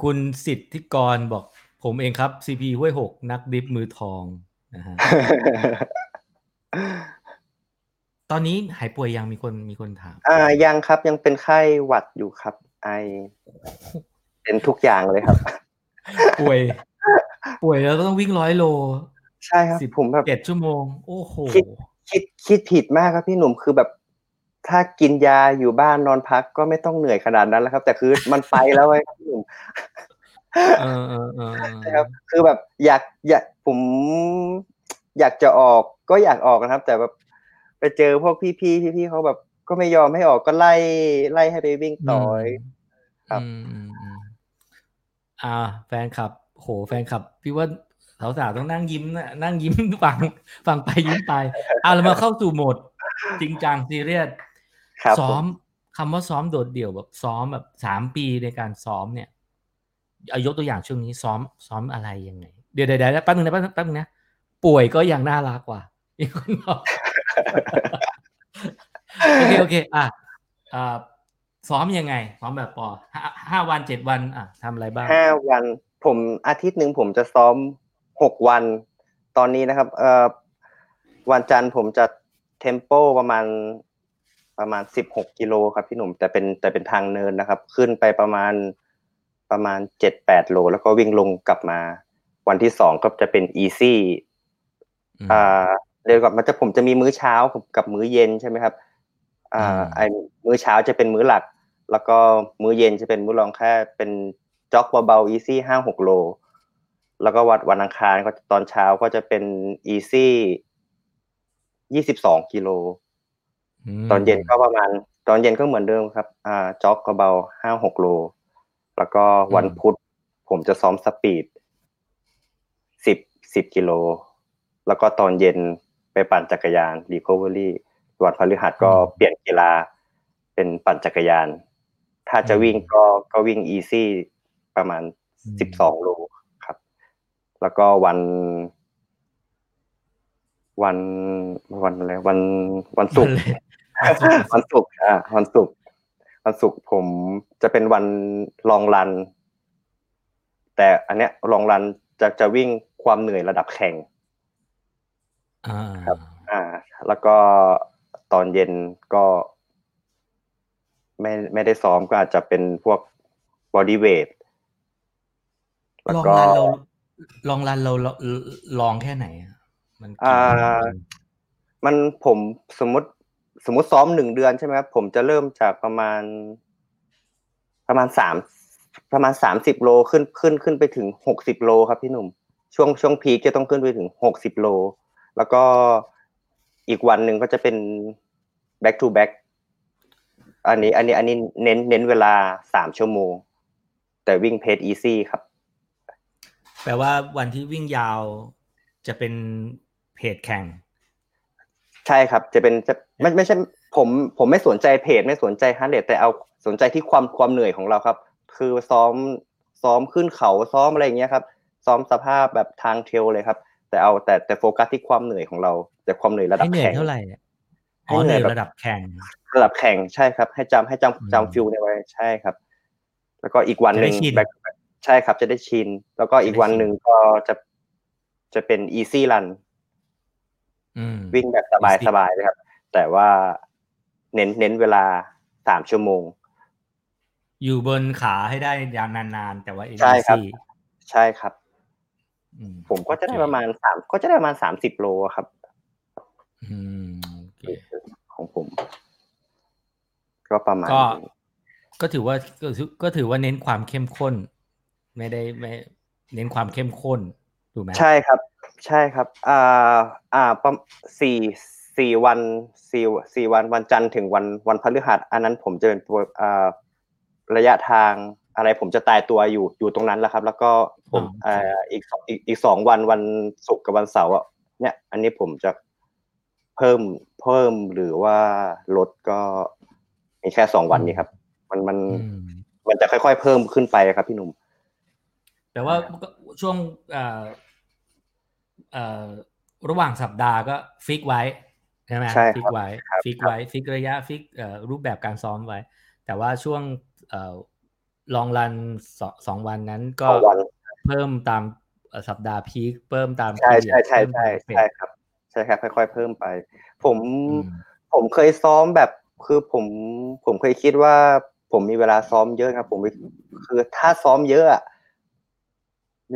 คุณสิทธิกรบอกผมเองครับซีพีห้วยหกนักดิฟมือทองนะฮะ ตอนนี้หายป่วยยังมีคนมีคนถาม อ่ายังครับยังเป็นไข้หวัดอยู่ครับ ไอ เป็นทุกอย่างเลยครับ ป่วย ป่วยแล้วก็ต้องวิ่งร้อยโล ใช่ครับผมแบบเจ็ดชั่วโมง โอ้โหคิดคิดคิดผิดมากครับพี่หนุ่มคือแบบ ถ้ากินยาอยู่บ้านนอนพักก็ไม่ต้องเหนื่อยขนาดนั้นแล้วครับ แต่คือมันไปแล้วไอ้พี่หนุ่มใช่ครับ คือแบบอยากอยากผมอยากจะออกก็อยากออกนะครับ แต่แบบ ไปเจอพวกพี่พี่พี่พี่เขาแบบ ก็ไม่ยอมให้ออกก็ไล่ไล่ให้ไปวิ่งต่อยครับอ่า แฟนคลับ โหแฟนคลับ พี่ว่าสาวๆต้องนั่งยิ้มนะนั่งยิ้มฟังฟังไปยิ้มไปเอาเรามาเข้าสู่โหมด จริงจังซีเรียสซ้อมคำว่าซ้อมโดดเดี่ยวแบบซ้อมแบบสามปีในการซ้อมเนี่ยเอายกตัวอย่างช่วงนี้ซ้อมซ้อมอะไรยังไง เดี๋ยวเดี๋ยวแป๊บนึงนะแป๊บนึงนะป่วยก็ยังน่ารักกว่าอีกคนบอก โอเคโอเค อะอ่าซ้อมยังไง ซ้อมแบบปอห้าวันเจ็ดวันอะทำอะไรบ้างห้าวัน ผมอาทิตย์หนึ่งผมจะซ้อมหกวัน ตอนนี้นะครับเอ่อวันจันทร์ผมจะ tempo ประมาณประมาณสิบหกกิโลครับพี่หนุ่มแต่เป็นแต่เป็นทางเนินนะครับ ขึ้นไปประมาณประมาณเจ็ดแปดโล แล้วก็วิ่งลงกลับมา วันที่สองก็จะเป็น easyอ่า เรียกว่ามันจะผมจะมีมื้อเช้ากับมื้อเย็นใช่ไหมครับ อ่าไอมื้อเช้าจะเป็นมื้อหลัก แล้วก็มื้อเย็นจะเป็นมื้อรองแค่เป็น jog เบาๆ easy ห้าหกโล แล้วก็วันวันอังคารก็ตอนเช้าก็จะเป็น easy ยี่สิบสองกิโล ตอนเย็นก็ประมาณ ตอนเย็นก็เหมือนเดิมครับ อ่า jog เบาห้าหกโล แล้วก็วันพุธผมจะซ้อม speed สิบสิบกิโล แล้วก็ตอนเย็นไปปั่นจักรยาน recovery วันพฤหัสก็เปลี่ยนกีฬาเป็นปั่นจักรยาน ถ้าจะวิ่งก็ก็วิ่ง easy ประมาณสิบสองโลครับ แล้วก็วัน วันวันอะไรวันวันศุกร์วันศุกร์อ่าวันศุกร์วันศุกร์ผมจะเป็นวัน long run แต่อันเนี้ย long run จะจะวิ่งความเหนื่อยระดับแข่ง ครับ อ่า แล้วก็ตอนเย็นก็ไม่ไม่ได้ซ้อมก็อาจจะเป็นพวก bodyweight long run เรา long run เรา long แค่ไหน มันอ่า มันผมสมมติสมมติซ้อมหนึ่งเดือนใช่ไหมครับผมจะเริ่มจากประมาณ ประมาณสามประมาณสามสิบโลขึ้นขึ้นขึ้นไปถึงหกสิบโลครับพี่หนุ่มช่วงช่วงพีคจะต้องขึ้นไปถึงหกสิบโล แล้วก็อีกวันหนึ่งก็จะเป็น back to back อันนี้ อันนี้ อันนี้เน้นเน้นเวลาสามชั่วโมง แต่วิ่งเพจอีซี่ครับ แปลว่าวันที่วิ่งยาวจะเป็น pace แข่ง ใช่ครับ จะเป็นจะไม่ไม่ใช่ผมผมไม่สนใจ pace ไม่สนใจฮันเดตแต่เอาสนใจที่ความความเหนื่อยของเราครับ คือซ้อมซ้อมขึ้นเขาซ้อมอะไรอย่างเงี้ยครับ ซ้อมสภาพแบบทาง trail เลยครับ แต่เอาแต่แต่โฟกัสที่ความเหนื่อยของเรา แต่ความเหนื่อยระดัให้บเหนื่อยแข่งเท่าไหร่เนี่ยให้อ๋อเหเหนื่นื่ออยยแบบระดับแข่งระดับแข่งใช่ครับ ให้จำให้จำอืมจำ feeling ไว้ใช่ครับ แล้วก็อีกวันหนึ่งจะได้ชินแบ็คใช่ครับ จะได้ชิน แล้วก็อีกวันหนึ่งก็จะจะเป็น easy run อืมวิ่งแบบสบาย Easy สบายเลยครับ แต่ว่าเน้นเน้นเวลาสามชั่วโมง อยู่บนขาให้ได้ยาวนานๆ แต่ว่าใช่ครับ easy ใช่ครับอื ผมก็จะได้โอเคประมาณสามก็จะได้ประมาณสามสิบโลครับอืมโอเคของผม ก็ประมาณก็นี้ก็ถือว่าก็ถือก็ถือว่าเน้นความเข้มข้น ไม่ได้ไม่เน้นความเข้มข้นถูกไหมใช่ครับ ใช่ครับ อ่าอ่าประมาณสี่สี่วันสี่สี่วันวันจันทร์ถึงวันวันพฤหัส อันนั้นผมจะเป็นตัวอ่าระยะทาง อะไรผมจะตายตัวอยู่อยู่ตรงนั้นแหล้วครับ แล้วก็ผมอ่าอีกสองอีกอีกสองวันวันศุกร์กับวันเสาร์อะเนี่ย อันนี้ผมจะเพิ่มเพิ่มหรือว่าลดก็มีแค่สองวันนี้ครับ มันมันอืมมันจะค่อยๆเพิ่มขึ้นไปครับ พี่หนุ่มแต่ว่าช่วงเอ่อเอ่อระหว่างสัปดาห์ก็ fix ไว้ใช่ไหมใช่ครับ fix ไว้ครับ fix ไว้ fix ระยะ fix เอ่อรูปแบบการซ้อมไว้ แต่ว่าช่วงเอ่อ long run สองสองวันนั้นก็สองวันเพิ่มตามเอ่อสัปดาห์พีคเพิ่มตามใช่ period ใช่ใช่เพิ่มใช่ตามเฟสใช่ครับใช่ครับค่อย ๆ เพิ่มไปผมอืมผมเคยซ้อมแบบคือผมผมเคยคิดว่า ผมมีเวลาซ้อมเยอะครับ ผมคือถ้าซ้อมเยอะอะ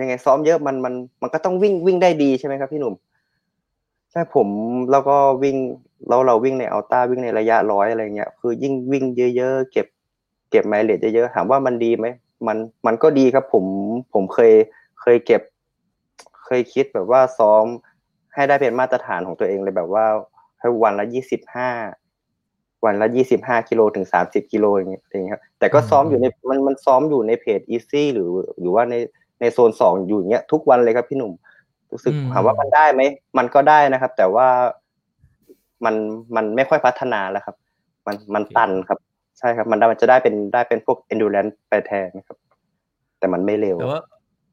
ยังไงซ้อมเยอะมันมันมันก็ต้องวิ่งวิ่งได้ดีใช่ไหมครับพี่หนุ่มใช่ผมแล้วก็วิ่งแล้วเราวิ่งในอัลต้าวิ่งในระยะร้อยอะไรเงี้ยคือยิ่งวิ่งเยอะๆเก็บ เก็บไมล์เลจเยอะๆถามว่ามันดีไหมมันมันก็ดีครับ ผมผมเคยเคยเก็บ เคยคิดแบบว่าซ้อมให้ได้เป็นมาตรฐานของตัวเองเลยแบบว่าให้วันละยี่สิบห้าวันละยี่สิบห้ากิโลถึงสามสิบกิโลอย่างเงี้ยอย่างเงี้ยครับแต่ก็ซ้อมอยู่ในมันมันซ้อมอยู่ในเพจอีซี่หรือหรือว่าในในโซนสองอยู่อย่างเงี้ยทุกวันเลยครับพี่หนุ่มรู้สึกอืมถามว่ามันได้ไหมมันก็ได้นะครับ แต่ว่ามันมันไม่ค่อยพัฒนาแล้วครับ มันมันตันครับ ใช่ครับ มันได้มันจะได้เป็นได้เป็นพวก endurance ไปแทนนะครับ แต่มันไม่เร็วแต่ว่า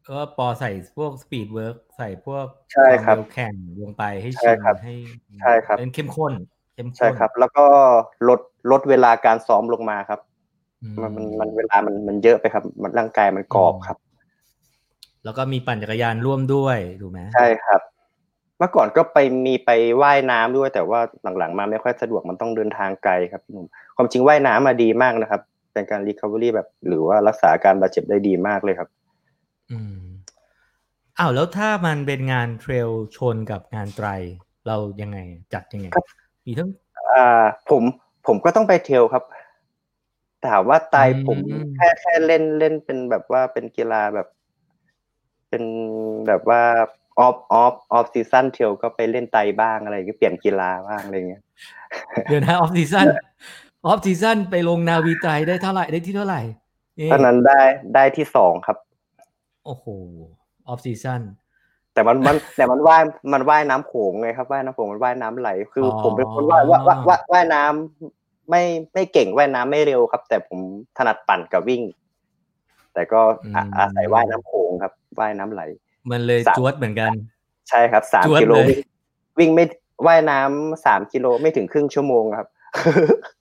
แต่ว่าปอใส่พวก speed work ใส่พวกใช่ครับวามเวแข่งลงไปให้ใช่ชินครับให้ใช่ครับเป็นเข้มข้นเข้มข้นใช่ครับ แล้วก็ลดลดเวลาการซ้อมลงมาครับอืมันมันมันเวลามันมันเยอะไปครับ มันร่างกายมันกรอบครับ แล้วก็มีปั่นจักรยานร่วมด้วยถูกไหมใช่ครับ เมื่อก่อนก็ไปมีไปว่ายน้ำด้วย แต่ว่าหลังๆมาไม่ค่อยสะดวกมันต้องเดินทางไกลครับพี่หนุ่มความจริงว่ายน้ำมาดีมากนะครับ เป็นการรีคา v ว r y แบบ หรือว่ารักษาอาการบาดเจ็บได้ดีมากเลยครับ อืมอ้าวแล้วถ้ามันเป็นงานเทรลชนกับงานไตรเรายังไงจัดยังไงครับมีทั้งอ่าผมผมก็ต้องไปเทรลครับแต่ถามว่าไตรอืมผมแค่แค่เล่นเล่นเป็นแบบว่าเป็นกีฬาแบบ เป็นแบบว่า off off off season trail ก็ไปเล่น tri บ้างอะไรก็เปลี่ยนกีฬาบ้างอะไรเงี้ยเดือนห้า off season off season ไปลง Navy Tri ได้เท่าไหร่ได้ที่เท่าไหร่เอ๊ะตอนนั้นได้ได้ที่สองครับ โอ้โห off season แต่มันมันแต่มันว่ายมันว่ายน้ำโขงไงครับว่ายน้ำโขงมันว่ายน้ำไหล คือออผมเป็นคนว่ายว่ายว่ายว่ายว่ายน้ำไม่ไม่เก่งว่ายน้ำไม่เร็วครับ แต่ผมถนัดปั่นกับวิ่ง แต่ก็อะอาศัยว่ายน้ำโขงครับว่ายน้ำไหล มันเลยสามจวดเหมือนกัน ใช่ครับสามจวดกิโลเลยวิ่งวิ่งไม่ว่ายน้ำสามกิโลไม่ถึงครึ่งชั่วโมงครับ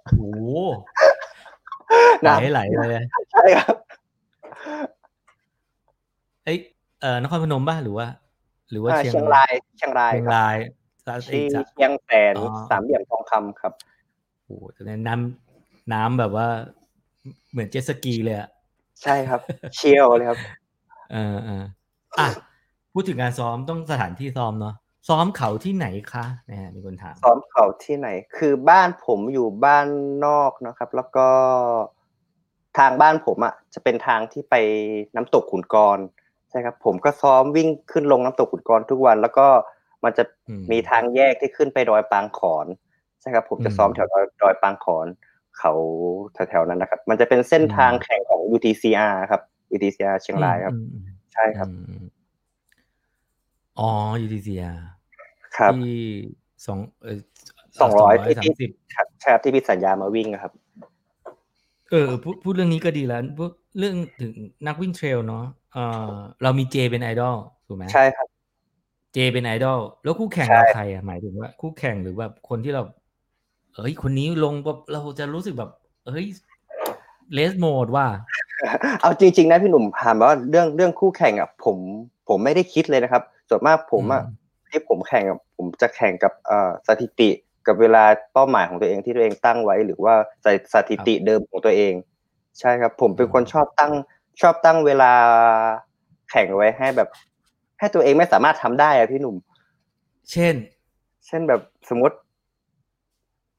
โอ้โหไหลน้ไหลเลยำใช่ครับเอ้ยเอ่อนครพนมป่ะหรือว่า หรือว่าอ่าเชียงเชียงรายเชียงรายเชียงครับรายสะเอ้ยที่สะเชียงแสนอ๋อสามเหลี่ยมทองคำครับโอ้โหแต่น้ำน้ำแบบว่า เหมือนเจ็ตสกีเลยอะใช่ครับ เชียวเลยครับ เออเอออะ พูดถึงการซ้อมต้องสถานที่ซ้อมเนาะซ้อมเขาที่ไหนคะนะฮะมีคนถามซ้อมเขาที่ไหน คือบ้านผมอยู่บ้านนอกนะครับ แล้วก็ทางบ้านผมอะจะเป็นทางที่ไปน้ำตกขุนกรใช่ครับ ผมก็ซ้อมวิ่งขึ้นลงน้ำตกขุนกรทุกวัน แล้วก็มันจะอืมมีทางแยกที่ขึ้นไปดอยปางขอนใช่ครับ ผมจะอืมซ้อมแถวดอยดอยปางขอน เขาแถวๆนั้นนะครับ มันจะเป็นเส้นทางอืมแข่งของ UTCR ครับ UTCR เชียงรายครับอืมอืมใช่ครับ อืมอ๋อยูทีเซียครับที่สองเออสองร้อยที่สาที่มสิบครับใช่ครับที่พี่สัญญามาวิ่งอะครับ เออพูดพูดเรื่องนี้ก็ดีแล้วพูดเรื่องถึงนักวิ่งเทรลเนาะเออเรามีเจเป็นไอดอลถูกไหมใช่ครับ เจเป็นไอดอลแล้วคู่แข่งใช่เราใครอะหมายถึงว่า คู่แข่งหรือแบบคนที่เราเอ้ยคนนี้ลงแบบเราจะรู้สึกแบบเอ้ยเลสโหมดว่า เอาจริง ๆ นะพี่หนุ่มถามว่าเรื่องเรื่องคู่แข่งอะผมผมไม่ได้คิดเลยนะครับ ส่วนมากผมอะอืมที่ผมแข่งอะผมจะแข่งกับเอ่อสถิติกับเวลาเป้าหมายของตัวเองที่ตัวเองตั้งไว้ หรือว่าสถิสถิติเดิมของตัวเอง ใช่ครับ ผมเป็นคนชอบตั้งชอบตั้งเวลาแข่งไว้ให้แบบ ให้ตัวเองไม่สามารถทำได้อะพี่หนุ่ม เช่น เช่นแบบสมมติ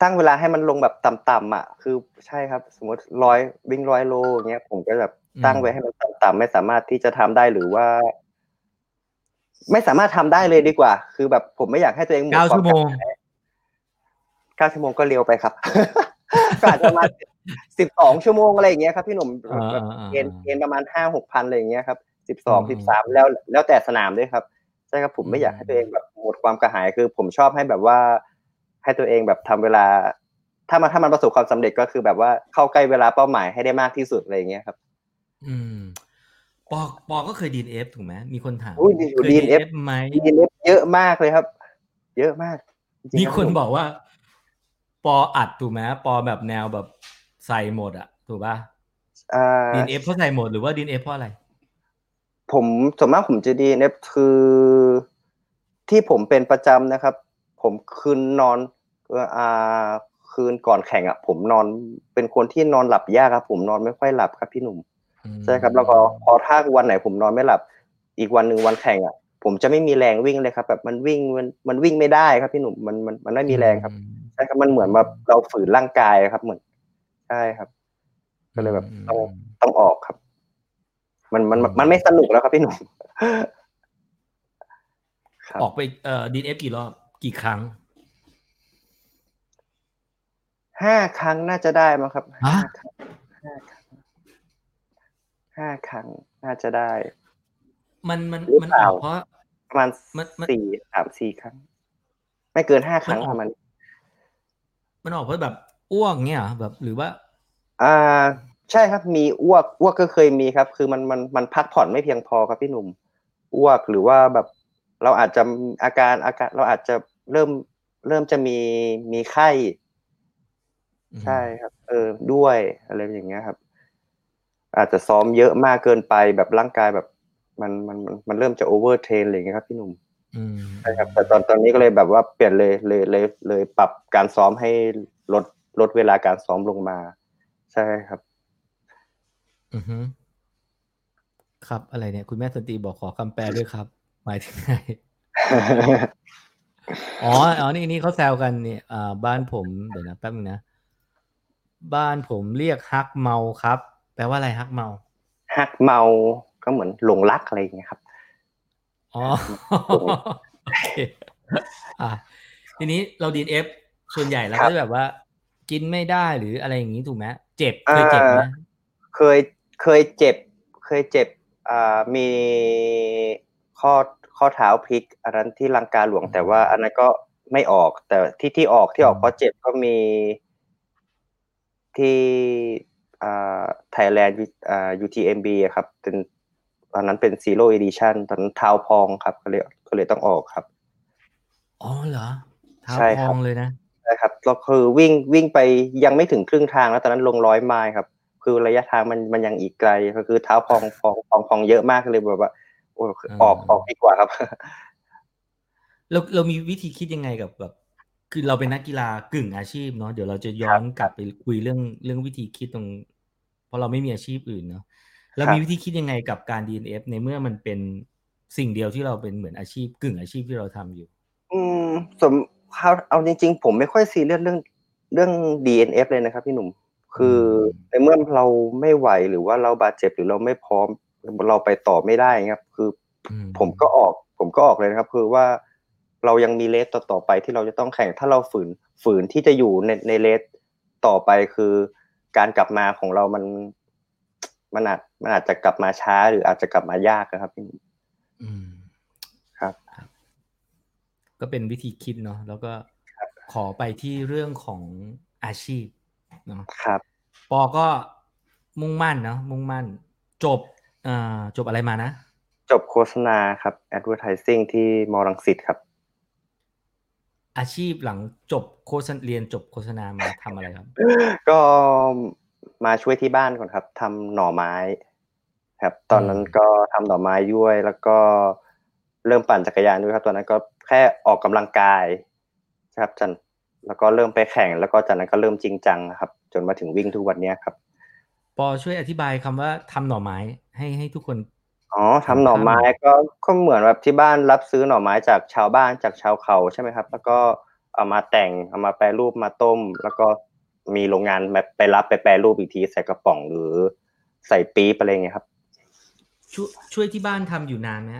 ตั้งเวลาให้มันลงแบบต่ำๆอะ คือใช่ครับ สมมติร้อยวิ่งร้อยโลอย่างเงี้ยผมก็แบบอืมตั้งไว้ให้มันต่ำๆไม่สามารถที่จะทำได้หรือว่า ไม่สามารถทำได้เลยดีกว่า คือแบบผมไม่อยากให้ตัวเองหมดเก้าควาชั่วโมงกระหายเก้าชั่วโมงก็เร็วไปครับก็อาจจะประมาณสิบสองชั่วโมงอะไรอย่างเงี้ยครับพี่หนุ่มอ่าแบบอ่าเกณฑ์อ่าเกณฑ์ประมาณห้าหกพันอะไรอย่างเงี้ยครับสิบสองอืสิบมสามแล้วแล้วแต่สนามด้วยครับใช่ครับผมไม่อยากให้ตัวเองแบบหมดความกระหายคือ ผมชอบให้แบบว่า ให้ตัวเองแบบทำเวลา ถ้ามันถ้ามันประสบความสำเร็จก็คือแบบว่าเข้าใกล้เวลาเป้าหมายให้ได้มากที่สุดอะไรอย่างเงี้ยครับ อืม ปอปอก็เคยดีเอฟถูกไหมมีคนถามอุ้ยอยู่เคย DNF ไหมดีเล็บเยอะมากเลยครับ เยอะมากจริงๆมีหลายคนผมบอกว่า ปออัดถูกไหมปอแบบแนวแบบใส่หมดอะถูกป่ะอ่า DNFเพราะใส่หมดหรือว่า DNF เพราะอะไร ผมส่วนมากผมจะ DNF คือที่ผมเป็นประจำนะครับ ผมคืนนอนเอ่ออ่าคืนก่อนแข่งอะ ผมนอนเป็นคนที่นอนหลับยากครับ ผมนอนไม่ค่อยหลับครับพี่หนุ่มอืม ใช่ครับแล้วก็พอถ้าวันไหนผมนอนไม่หลับ อีกวันหนึ่งวันแข่งอะ ผมจะไม่มีแรงวิ่งเลยครับ แบบมันวิ่งมันมันวิ่งไม่ได้ครับพี่หนุ่มมันมันมันไม่มีแรงครับอืมใช่ครับมันเหมือนแบบเราฝืนร่างกายครับเหมือนใช่ครับ ก็เลยแบบอืมต้องต้องออกครับมันมันมันมันไม่สนุกแล้วครับพี่หนุ่มครับออกไปเอ่อดีเอฟกี่รอบกี่ครั้งห้าครั้งน่าจะได้มั้งครับฮะห้าครั้ง ห้าครั้งห้าครั้งน่าจะได้ มันมันหรือมันเปอล่าอกเพราะประมาณมันมันสี่สามสี่ครั้ง ไม่เกินห้าครั้งมันออกประมาณนี้มันออกเพราะแบบอ้วกเงี้ยเหรอแบบหรือว่า อ่า ใช่ครับมีอ้วกอ้วกก็เคยมีครับ คือมันมันมันพักผ่อนไม่เพียงพอครับพี่หนุ่มอ้วกหรือว่าแบบ เราอาจจะอาการอาการเราอาจจะเริ่มเริ่มจะมีมีไข้ ใช่ครับ เออด้วยอะไรอย่างเงี้ยครับ อาจจะซ้อมเยอะมากเกินไปแบบร่างกายแบบ มันมันมันมันเริ่มจะ overtrain อะไรอย่างเงี้ยครับพี่หนุ่มอืมใช่ครับแต่ตอนตอนนี้ก็เลยแบบว่าเปลี่ยนเลยเลยเลยเลยปรับการซ้อมให้ลดลดเวลาการซ้อมลงมา ใช่ครับ อือฮึครับอะไรเนี่ย คุณแม่สันติบอกขอคำแปลด้วยครับ หมายถึงไงอ๋ออ๋อนี่นี่เขาแซวกันเนี่ยอ่าบ้านผมเดี๋ยวนะแป๊บนึงนะ บ้านผมเรียกฮักเมาครับ แปลว่าอะไรฮักเมาฮักเมาก็เหมือนหลงรักอะไรอย่างเงี้ยครับอ๋อโอเคอะทีนี้เราดีเอฟส่วนใหญ่เราครัก็บจะแบบว่า กินไม่ได้หรืออะไรอย่างนี้ถูกไหมเจ็บเคยเจ็บไหมอ่าเคยเคยเจ็บ เคยเจ็บอ่ามีข้อข้อเท้าพลิกอันนั้นที่ลังกาหลวงแต่ว่าอันนั้นก็ไม่ออกแต่ที่ที่ออกที่ออกเพราะเจ็บก็มีที่อ่า ไทยแลนด์อ่า UTMB อะครับเป็นตอนนั้นเป็น Zero Edition ตอนนั้นเท้าพองครับก็เลยก็เลยต้องออกครับ อ๋อเหรอเท้าใช่พครัอบงเลยนะใช่ครับก็คือวิ่งวิ่งไปยังไม่ถึงครึ่งทางแล้วตอนนั้นลงร้อยไมล์ครับ คือระยะทางมันมันยังอีกไกลก็คือเท้าพองพองพองพองเยอะมากเลยแบบว่าโอ้ออกออกดีกว่าครับเราเรามีวิธีคิดยังไงกับแบบคือเราเป็นนักกีฬากึ่งอาชีพเนาะเดี๋ยวเราจะย้อนกลับไปคุยเรื่องเรื่องวิธีคิดตรง เพราะเราไม่มีอาชีพอื่นเนาะเราครับมีวิธีคิดยังไงกับการ DNF ในเมื่อมันเป็นสิ่งเดียวที่เราเป็นเหมือนอาชีพกึ่งอาชีพที่เราทำอยู่ อืมสมเอาเอาจริง ๆ ผมไม่ค่อยซีเรียสเรื่องเรื่อง DNF เลยนะครับพี่หนุ่ม คือในเมื่อเราไม่ไหวหรือว่าเราบาดเจ็บหรือเราไม่พร้อม เราไปต่อไม่ได้ครับ คืออืมผมก็ออก ผมก็ออกเลยนะครับ คือว่าเรายังมีเลสต่อๆไปที่เราจะต้องแข่ง ถ้าเราฝืนฝืนที่จะอยู่ในในเลสต่อไปคือ การกลับมาของเรามันมันอาจมันอาจจะกลับมาช้าหรืออาจจะกลับมายากนะครับพี่หนุ่มอืมครับ ก็เป็นวิธีคิดเนาะแล้วก็ขอไปที่เรื่องของอาชีพเนาะครับ ปอก็มุ่งมั่นเนาะมุ่งมั่น จบอ่าจบอะไรมานะ จบโฆษณาครับ advertising ที่มรังสิตครับ อาชีพหลังจบโฆษณาเรียนจบโฆษณามาทำอะไรครับ ก็มาช่วยที่บ้านก่อนครับทำหน่อไม้ ครับ ตอนนั้นก็ทำหน่อไม้ด้วย แล้วก็เริ่มปั่นจักรยานด้วยครับ ตอนนั้นก็แค่ออกกำลังกายครับจันแล้วก็เริ่มไปแข่ง แล้วก็จากนั้นก็เริ่มจริงจังครับ จนมาถึงวิ่งทุกวันนี้ครับ ปอช่วยอธิบายคำว่าทำหน่อไม้ให้ให้ทุกคน อ๋อทำหน่อไม้ก็ก็เหมือนแบบที่บ้านรับซื้อหน่อไม้จากชาวบ้านจากชาวเขาใช่ไหมครับ แล้วก็เอามาแต่งเอามาแปรรูปมาต้ม แล้วก็มีโรงงานไปรับไปแปรรูปอีกทีใส่กระป๋องหรือใส่ปี๊บอะไรเงี้ยครับ ช่วยช่วยที่บ้านทำอยู่นานไหม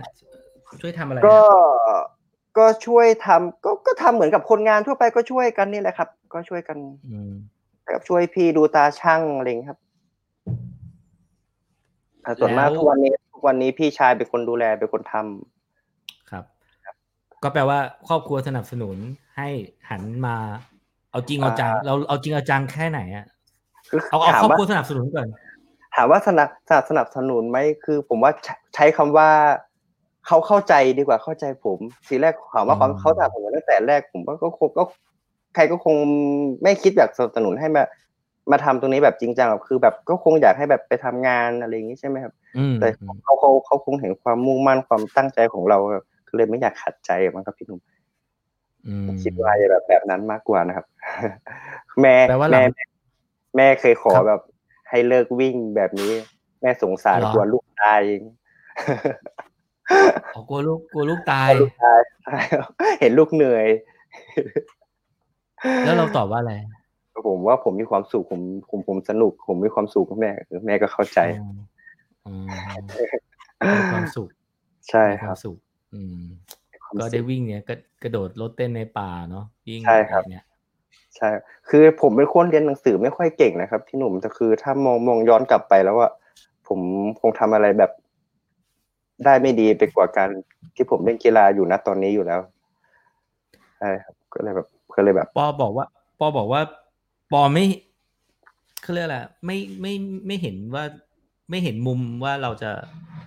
ช่วยทำอะไรก็ก็ช่วยทำก็ก็ทำเหมือนกับคนงานทั่วไปก็ช่วยกันนี่แหละครับ ก็ช่วยกันกับช่วยพี่ดูตาช่างอะไรครับส่วนมากทุกวันนี้ทุก วันนี้พี่ชายเป็นคนดูแลเป็นคนทำครับ ก็แปลว่าครอบครัวสนับสนุนให้หันมา เอาจริงเอาจังเราเอาจริงเอาจังแค่ไหนอะเอาเอาครอบครัวสนับสนุนก่อนถามว่าสนับสนับสนับสนุนไหมคือ ผมว่าใช้คำว่าเขาเข้าใจดีกว่าเข้าใจผมทีแรกถามว่าความเขาถามผมตั้งแต่แรกผมว่าก็คงก็ใครก็คงไม่คิดอยากสนับสนุนให้มา มาทำตรงนี้แบบจริงจังคือ แบบก็คงอยากให้แบบไปทำงานอะไรอย่างนี้ใช่ไหมครับแต่เขาเขาเขาคงเห็นความมุ่งมั่นความตั้งใจของเราก็เลยไม่อยากขัดใจมันครับพี่หนุ่มคิดว่าแบบแบบนั้นมากกว่านะครับ แม่แม่ แม่เคยขอแบบ ให้เลิกวิ่งแบบนี้ แม่สงสารกลัวลูกตายกลัวลูกกลัวลูกตาย เห็นลูกเหนื่อย แล้วเราตอบว่าอะไร ผมว่าผมมีความสุขผมผมผมสนุก ผมมีความสุขกับแม่แม่ก็เข้าใจมีความสุขใช่ครับสุข อืม ก็ได้วิ่งเนี่ยก็กระโดดรถเต้นในป่าเนาะวิ่งใช่ครับเนี่ยใช่ คือผมเป็นคนเรียนหนังสือไม่ค่อยเก่งนะครับพี่หนุ่มแต่คือถ้ามองมองย้อนกลับไปแล้วว่าผมคงทำอะไรแบบได้ไม่ดีไปกว่าการที่ผมเล่นกีฬาอยู่นะตอนนี้อยู่แล้วใช่ครับก็เลยแบบก็เลยแบบปอบอกว่าปอบอกว่า ปอไม่เขาเรียกอะไรไม่ไม่ไม่เห็นว่าไม่เห็นมุมว่าเราจะ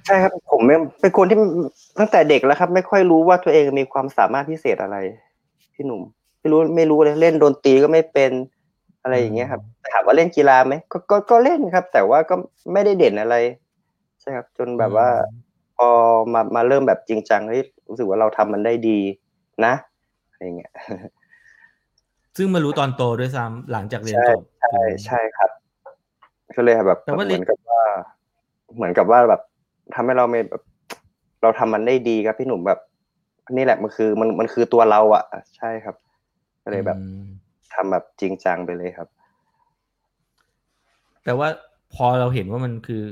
ใช่ครับผมเป็นคนที่ตั้งแต่เด็กแล้วครับ ไม่ค่อยรู้ว่าตัวเองมีความสามารถพิเศษอะไรพี่หนุ่ม ไม่รู้ไม่รู้เลยเล่นดนตรีก็ไม่เป็นอะไรอย่างเงี้ยครับถามว่าเล่นกีฬาไหมก็ก็ก็เล่นครับ แต่ว่าก็ไม่ได้เด่นอะไร ใช่ครับ จนแบบว่า พอมามาเริ่มแบบจริงจังเฮ้ยรู้สึกว่าเราทำมันได้ดีนะอะไรเงี้ย ซึ่งมารู้ตอนโตด้วยซ้ำหลังจากเรียนจบใช่ใช่ครับ ก็เลยแบบเหมือนกับว่า เหมือนกับว่าแบบทำให้เราไม่แบบเราทำมันได้ดีครับพี่หนุ่มแบบ นี่แหละมันคือมันมันคือตัวเราอะ ใช่ครับ ก็เลยแบบทำแบบจริงจังไปเลยครับ แต่ว่าพอเราเห็นว่ามันคือ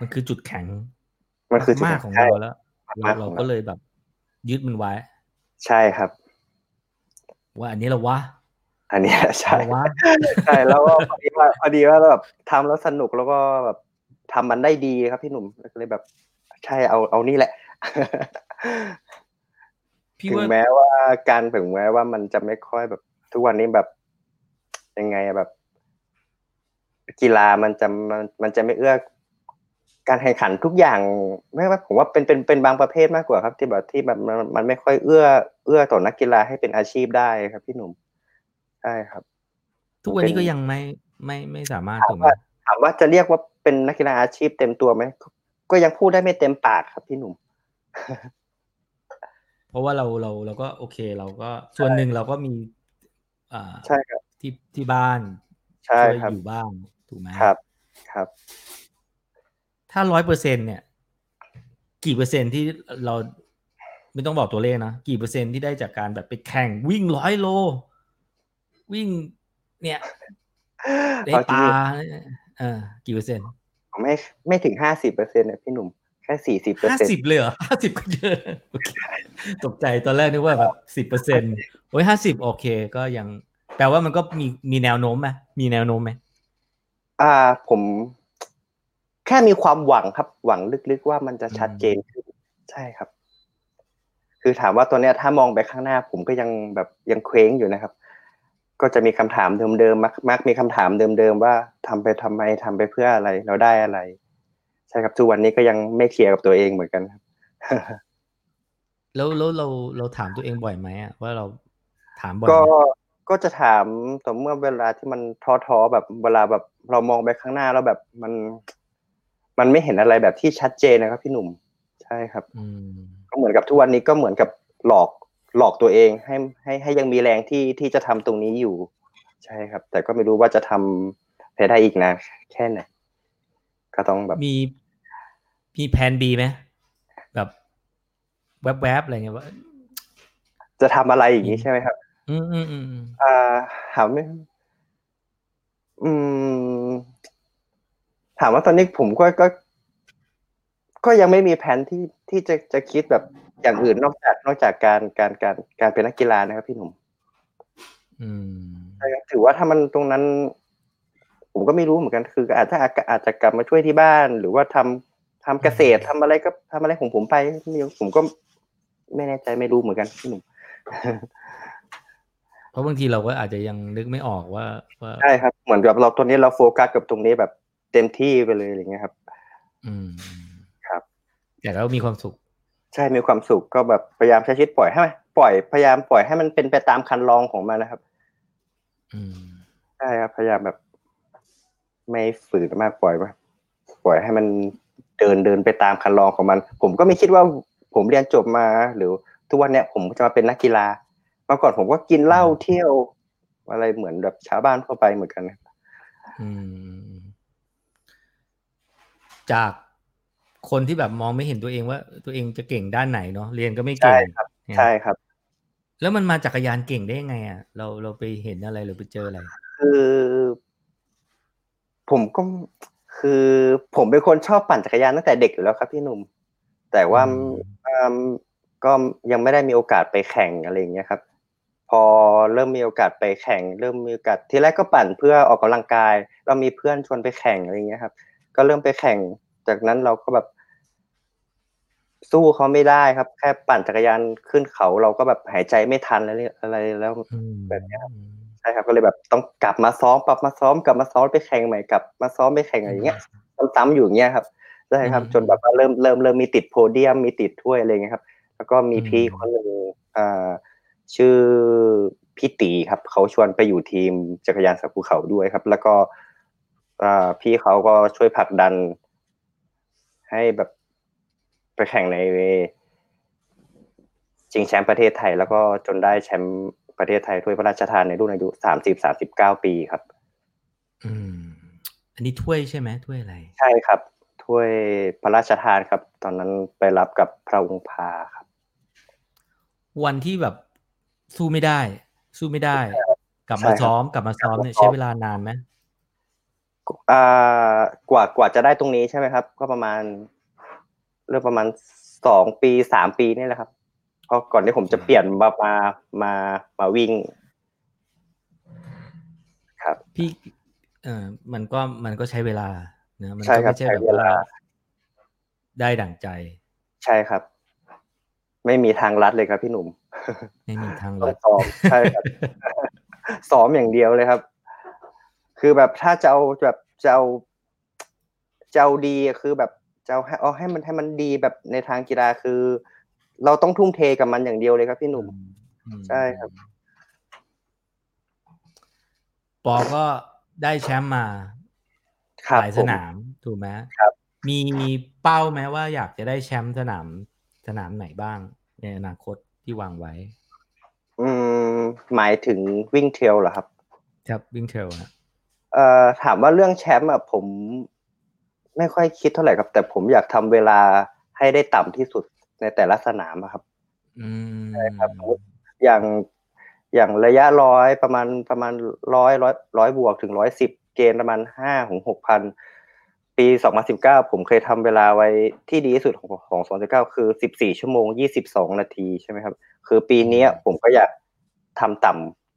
มันคือจุดแข็ง มันคือมากของเราแล้วเราเราก็เลยแบบ ยึดมันไว้ ใช่ครับ ว่าอันนี้เราวะ อันนี้ใช่ใช่แล้วก็พอดีว่าพอดีว่าแบบทำแล้วสนุกแล้วก็แบบทำมันได้ดีครับพี่หนุ่มเลยแบบ ใช่เอาเอานี่แหละถึงแม้ว่าการถึงแม้ว่ามันจะไม่ค่อยแบบ ทุกวันนี้แบบยังไงแบบ กีฬามันจะมันมันจะไม่เอื้อการแข่งขันทุกอย่างไม่ว่าผมว่าเป็นเป็นเป็นบางประเภทมากกว่าครับ ที่แบบที่แบบมันมันไม่ค่อยเอื้อ เอื้อต่อนักกีฬาให้เป็นอาชีพได้ครับพี่หนุ่ม ใช่ครับ ทุกวันนี้ก็ยังไม่ไม่ไม่สามารถถูกไหมถามว่าจะเรียกว่าเป็นนักกีฬาอาชีพเต็มตัวไหมก็ยังพูดได้ไม่เต็มปากครับพี่หนุ่ม เพราะว่าเราเราเราก็โอเค เราก็ส่วนหนึ่งเราก็มี อ่าใช่ครับที่ที่บ้านใช่ครับอยู่บ้านถูกไหมครับ ครับ ถ้าร้อยเปอร์เซ็นเนี่ย กี่เปอร์เซ็นที่เราไม่ต้องบอกตัวเลขนะกี่เปอร์เซ็นที่ได้จากการแบบไปแข่งวิ่งร้อยโล วิ่ง เนี่ยในป่าเออกี่เปอร์เซ็นต์ไม่ไม่ถึงห้าสิบเปอร์เซ็นต์นะพี่หนุ่มแค่สี่สิบเปอร์เซ็นต์ห้าสิบเลยเหรอห้าสิบก็เยอะตกใจตอนแรกนึกว่าแบบสิบเปอร์เซ็นต์โอ้ยห้าสิบโอเคก็ยังแปลว่ามันก็มีมีแนวโน้มไหมมีแนวโน้มไหมอ่าผมแค่มีความหวังครับ หวังลึกๆว่ามันจะชัดเจนขึ้นใช่ครับ คือถามว่าตัวเนี้ยถ้ามองไปข้างหน้า ผมก็ยังแบบยังเคว้งอยู่นะครับ ก็จะมีคำถามเดิมๆมักมักมีคำถามเดิมๆว่าทำไปทำไมทำไปเพื่ออะไรเราได้อะไร ใช่ครับทุกวันนี้ก็ยังไม่เคลียร์กับตัวเองเหมือนกันครับ แล้วแล้วเราเราถามตัวเองบ่อยไหมอะว่าเราถามบ่อยก็ไหมก็จะถามต่อเมื่อเวลาที่มันท้อๆแบบเวลาแบบเรามองไปข้างหน้าแล้วแบบมัน มันไม่เห็นอะไรแบบที่ชัดเจนนะครับ พี่หนุ่มใช่ครับอืมก็เหมือนกับทุกวันนี้ก็เหมือนกับหลอก หลอกตัวเองให้ให้ให้ยังมีแรงที่ที่จะทำตรงนี้อยู่ ใช่ครับ แต่ก็ไม่รู้ว่าจะทำไปได้อีกนานแค่ไหนก็ต้องแบบมีมีแผน B ไหมแบบแวบๆอะไรเงี้ยว่าจะทำอะไรอย่างนี้ใช่ไหมครับอืมอืมอืมอืมอ่าถามไม่อืม ถามว่าตอนนี้ผมก็ก็ ก็ยังไม่มีแผนที่ที่จะจะคิดแบบ อย่างอื่นนอกจากนอกจากการการการการเป็นนักกีฬานะครับพี่หนุ่มอืมใช่ครับถือว่าถ้ามันตรงนั้น ผมก็ไม่รู้เหมือนกัน คือ อาจจะอาจจะกลับมาช่วยที่บ้าน หรือว่าทำทำเกษตรทำอะไรก็ทำอะไรของผมไปผมก็ไม่แน่ใจไม่รู้เหมือนกันพี่หนุ่มเพราะบางทีเราก็อาจจะยังนึกไม่ออกว่าว่าใช่ครับ เหมือนกับเราตอนนี้เราโฟกัสกับตรงนี้แบบเต็มที่ไปเลยอะไรเงี้ยครับ อืมครับ แต่เรามีความสุข ใช่มีความสุขก็แบบพยายามใช้ชีวิตปล่อยให้มันปล่อยพยายามปล่อยให้มันเป็นไปตามคันลองของมันนะครับ อืมใช่ครับพยายามแบบ ไม่ฝืนมากปล่อยไปปล่อยให้มันเดินเดินไปตามคันลองของมัน ผมก็ไม่คิดว่าผมเรียนจบมา หรือทุกวันเนี้ยผมจะมาเป็นนักกีฬาเมื่อก่อนผมก็กินเหล้าเที่ยว อะไรเหมือนแบบชาวบ้านทั่วไปเหมือนกันนะอืมจาก คนที่แบบมองไม่เห็นตัวเองว่า ตัวเองจะเก่งด้านไหนเนาะเรียนก็ไม่เก่ใช่งครับเนี่ยใช่ครับ แล้วมันมาจักรยานเก่งได้ยังไงอะเราเราไปเห็นอะไรหรือไปเจออะไร คือ ผมก็คือผมเป็นคนชอบปั่นจักรยานตั้งแต่เด็กอยู่แล้วครับพี่หนุ่ม แต่ว่าอืมอืมก็ยังไม่ได้มีโอกาสไปแข่งอะไรอย่างเงี้ยครับ พอเริ่มมีโอกาสไปแข่ง เริ่มมีโอกาสทีแรกก็ปั่นเพื่อออกกำลังกาย เรามีเพื่อนชวนไปแข่งอะไรอย่างเงี้ยครับ ก็เริ่มไปแข่ง จากนั้นเราก็แบบสู้เขาไม่ได้ครับ แค่ปั่นจักรยานขึ้นเขาเราก็แบบหายใจไม่ทันอะไรอะไรแล้วอืมแบบเนี้ยครับใช่ครับก็เลยแบบต้องกลับมาซ้อมกลับมาซ้อมกลับมาซ้อมไปแข่งใหม่กลับมาซ้อมไปแข่งอะไรอย่างเงี้ยซ้ำๆอยู่อย่างเงี้ยครับใช่ครับอืมจนแบบว่าเริ่มเริ่มเริ่มมีติดโพเดียมมีติดถ้วยอะไรเงี้ยครับ แล้วก็มีอืมพี่คนหนึ่งอ่าชื่อพี่ตีครับ เขาชวนไปอยู่ทีมจักรยานสับภูเขาด้วยครับ แล้วก็อ่าพี่เขาก็ช่วยผลักดัน ให้แบบไปแข่งในชิงแชมป์ประเทศไทย แล้วก็จนได้แชมป์ประเทศไทยถ้วยพระราชทานในรุ่นอายุสามสิบสามสิบเก้าปีครับ อืม อันนี้ถ้วยใช่ไหมถ้วยอะไร ใช่ครับ ถ้วยพระราชทานครับ ตอนนั้นไปรับกับพระองค์พาครับ วันที่แบบสู้ไม่ได้ สู้ไม่ได้ กลับใช่มาครับซ้อมกลับมาซ้อมเนี่ยกลับมาซ้อมใช้เวลานานไหม อ่ากว่ากว่าจะได้ตรงนี้ใช่ไหมครับ ก็ประมาณเริ่มประมาณสองปีสามปีนี่แหละครับเพราะก่อนที่ผมจะเปลี่ยนมามามามาวิ่ง ครับ พี่เออมันก็มันก็ใช้เวลาเนะมันใช่ก็ครับไม่ใช่ใช้แบบเวลาว่าได้ดั่งใจ ใช่ครับ ไม่มีทางลัดเลยครับพี่หนุ่ม ไม่มีทางต้อลังดซ้อมใช่ครับซ้อมอย่างเดียวเลยครับ คือแบบถ้าจะเอาแบบ จะเอาจะเอาดีอะคือแบบจะเอาให้เอาให้มันให้มันดีแบบในทางกีฬาคือ เราต้องทุ่มเทกับมันอย่างเดียวเลยครับพี่หนุ่มอืมใช่ครับ ปอก็ได้แชมป์มาครับหลายผสมนามถูกไหมครับมีเป้าไหมว่าอยากจะได้แชมป์สนามสนามไหนบ้าง ในอนาคตที่วางไว้ อืมหมายถึงวิ่งเทรลเหรอครับ ครับวิ่งเทรลฮะ เอ่อถามว่าเรื่องแชมป์อะผมไม่ค่อยคิดเท่าไหร่ครับ แต่ผมอยากทำเวลาให้ได้ต่ำที่สุดในแต่ละสนามอะครับอืมใช่ครับอย่างอย่างระยะร้อยประมาณประมาณร้อยร้อยร้อยบวกถึงร้อยสิบเกณฑ์ประมาณห้าถึงหกพันปีสองพันสิบเก้าผมเคยทำเวลาไว้ที่ดีที่สุดของของสองเก้าคือสิบสี่ชั่วโมงยี่สิบสองนาทีใช่ไหมครับ คือปีเนี้ยผมก็อยากทำต่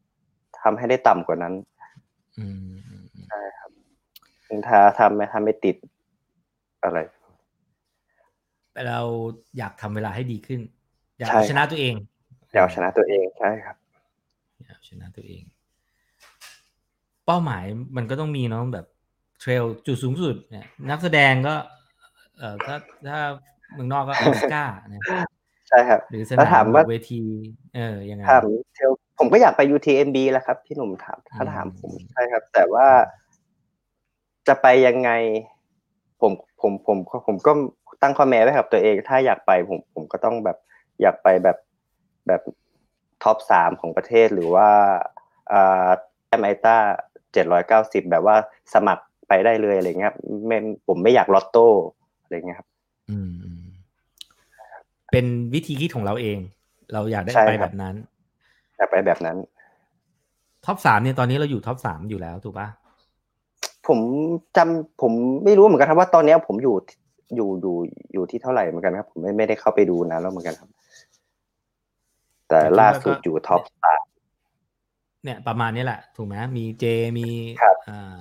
ำทำให้ได้ต่ำกว่านั้น อืม อืมอืมถ้าทำไม่ทำไม่ติดอะไรแต่เราอยากทำเวลาให้ดีขึ้น อยากใช่เอาชนะตัวเอง อยากเอาชนะตัวเองใช่ครับ อยากเอาชนะตัวเอง เป้าหมายมันก็ต้องมีเนาะแบบเทรลจุดสูงสุดเนี่ยนักแสดงก็ เอ่อถ้าถ้าเมืองนอกก็ออสการ์นะใช่ครับ หรือสแล้วนาถามมว่าเวที เออยังไงถามเทลผมก็อยากไป UTMB แหละครับพี่หนุ่มถามถ้าอืมถามผมใช่ครับ แต่ว่า จะไปยังไงผมผมผมผมผมก็ตั้งข้อแม้ไว้กับตัวเอง ถ้าอยากไปผมผมก็ต้องแบบอยากไปแบบแบบท็อปสามของประเทศหรือว่าอ่าแอมไอต้าเจ็ดร้อยเก้าสิบแบบว่าสมัครไปได้เลยอะไรเงี้ยครับไม่ผมไม่อยากลอตโต้อะไรเงี้ยครับ อืมอืมเป็นวิธีคิดของเราเอง เราอยากได้ใช่ไปคแบรับบนั้นอยากไปแบบนั้นท็อปสามเนี่ยตอนนี้เราอยู่ท็อปสามอยู่แล้วถูกปะ ผมจำผมไม่รู้เหมือนกันครับว่าตอนเนี้ยผมอยู่อยู่อยู่อยู่ที่เท่าไหร่เหมือนกันครับ ผมไม่ไม่ได้เข้าไปดูนานแล้วเหมือนกันครับ แต่ล่าสุดอยู่ท็อปสามเนี่ย ประมาณนี้แหละ ถูกไหมมีเจมีครับอ่า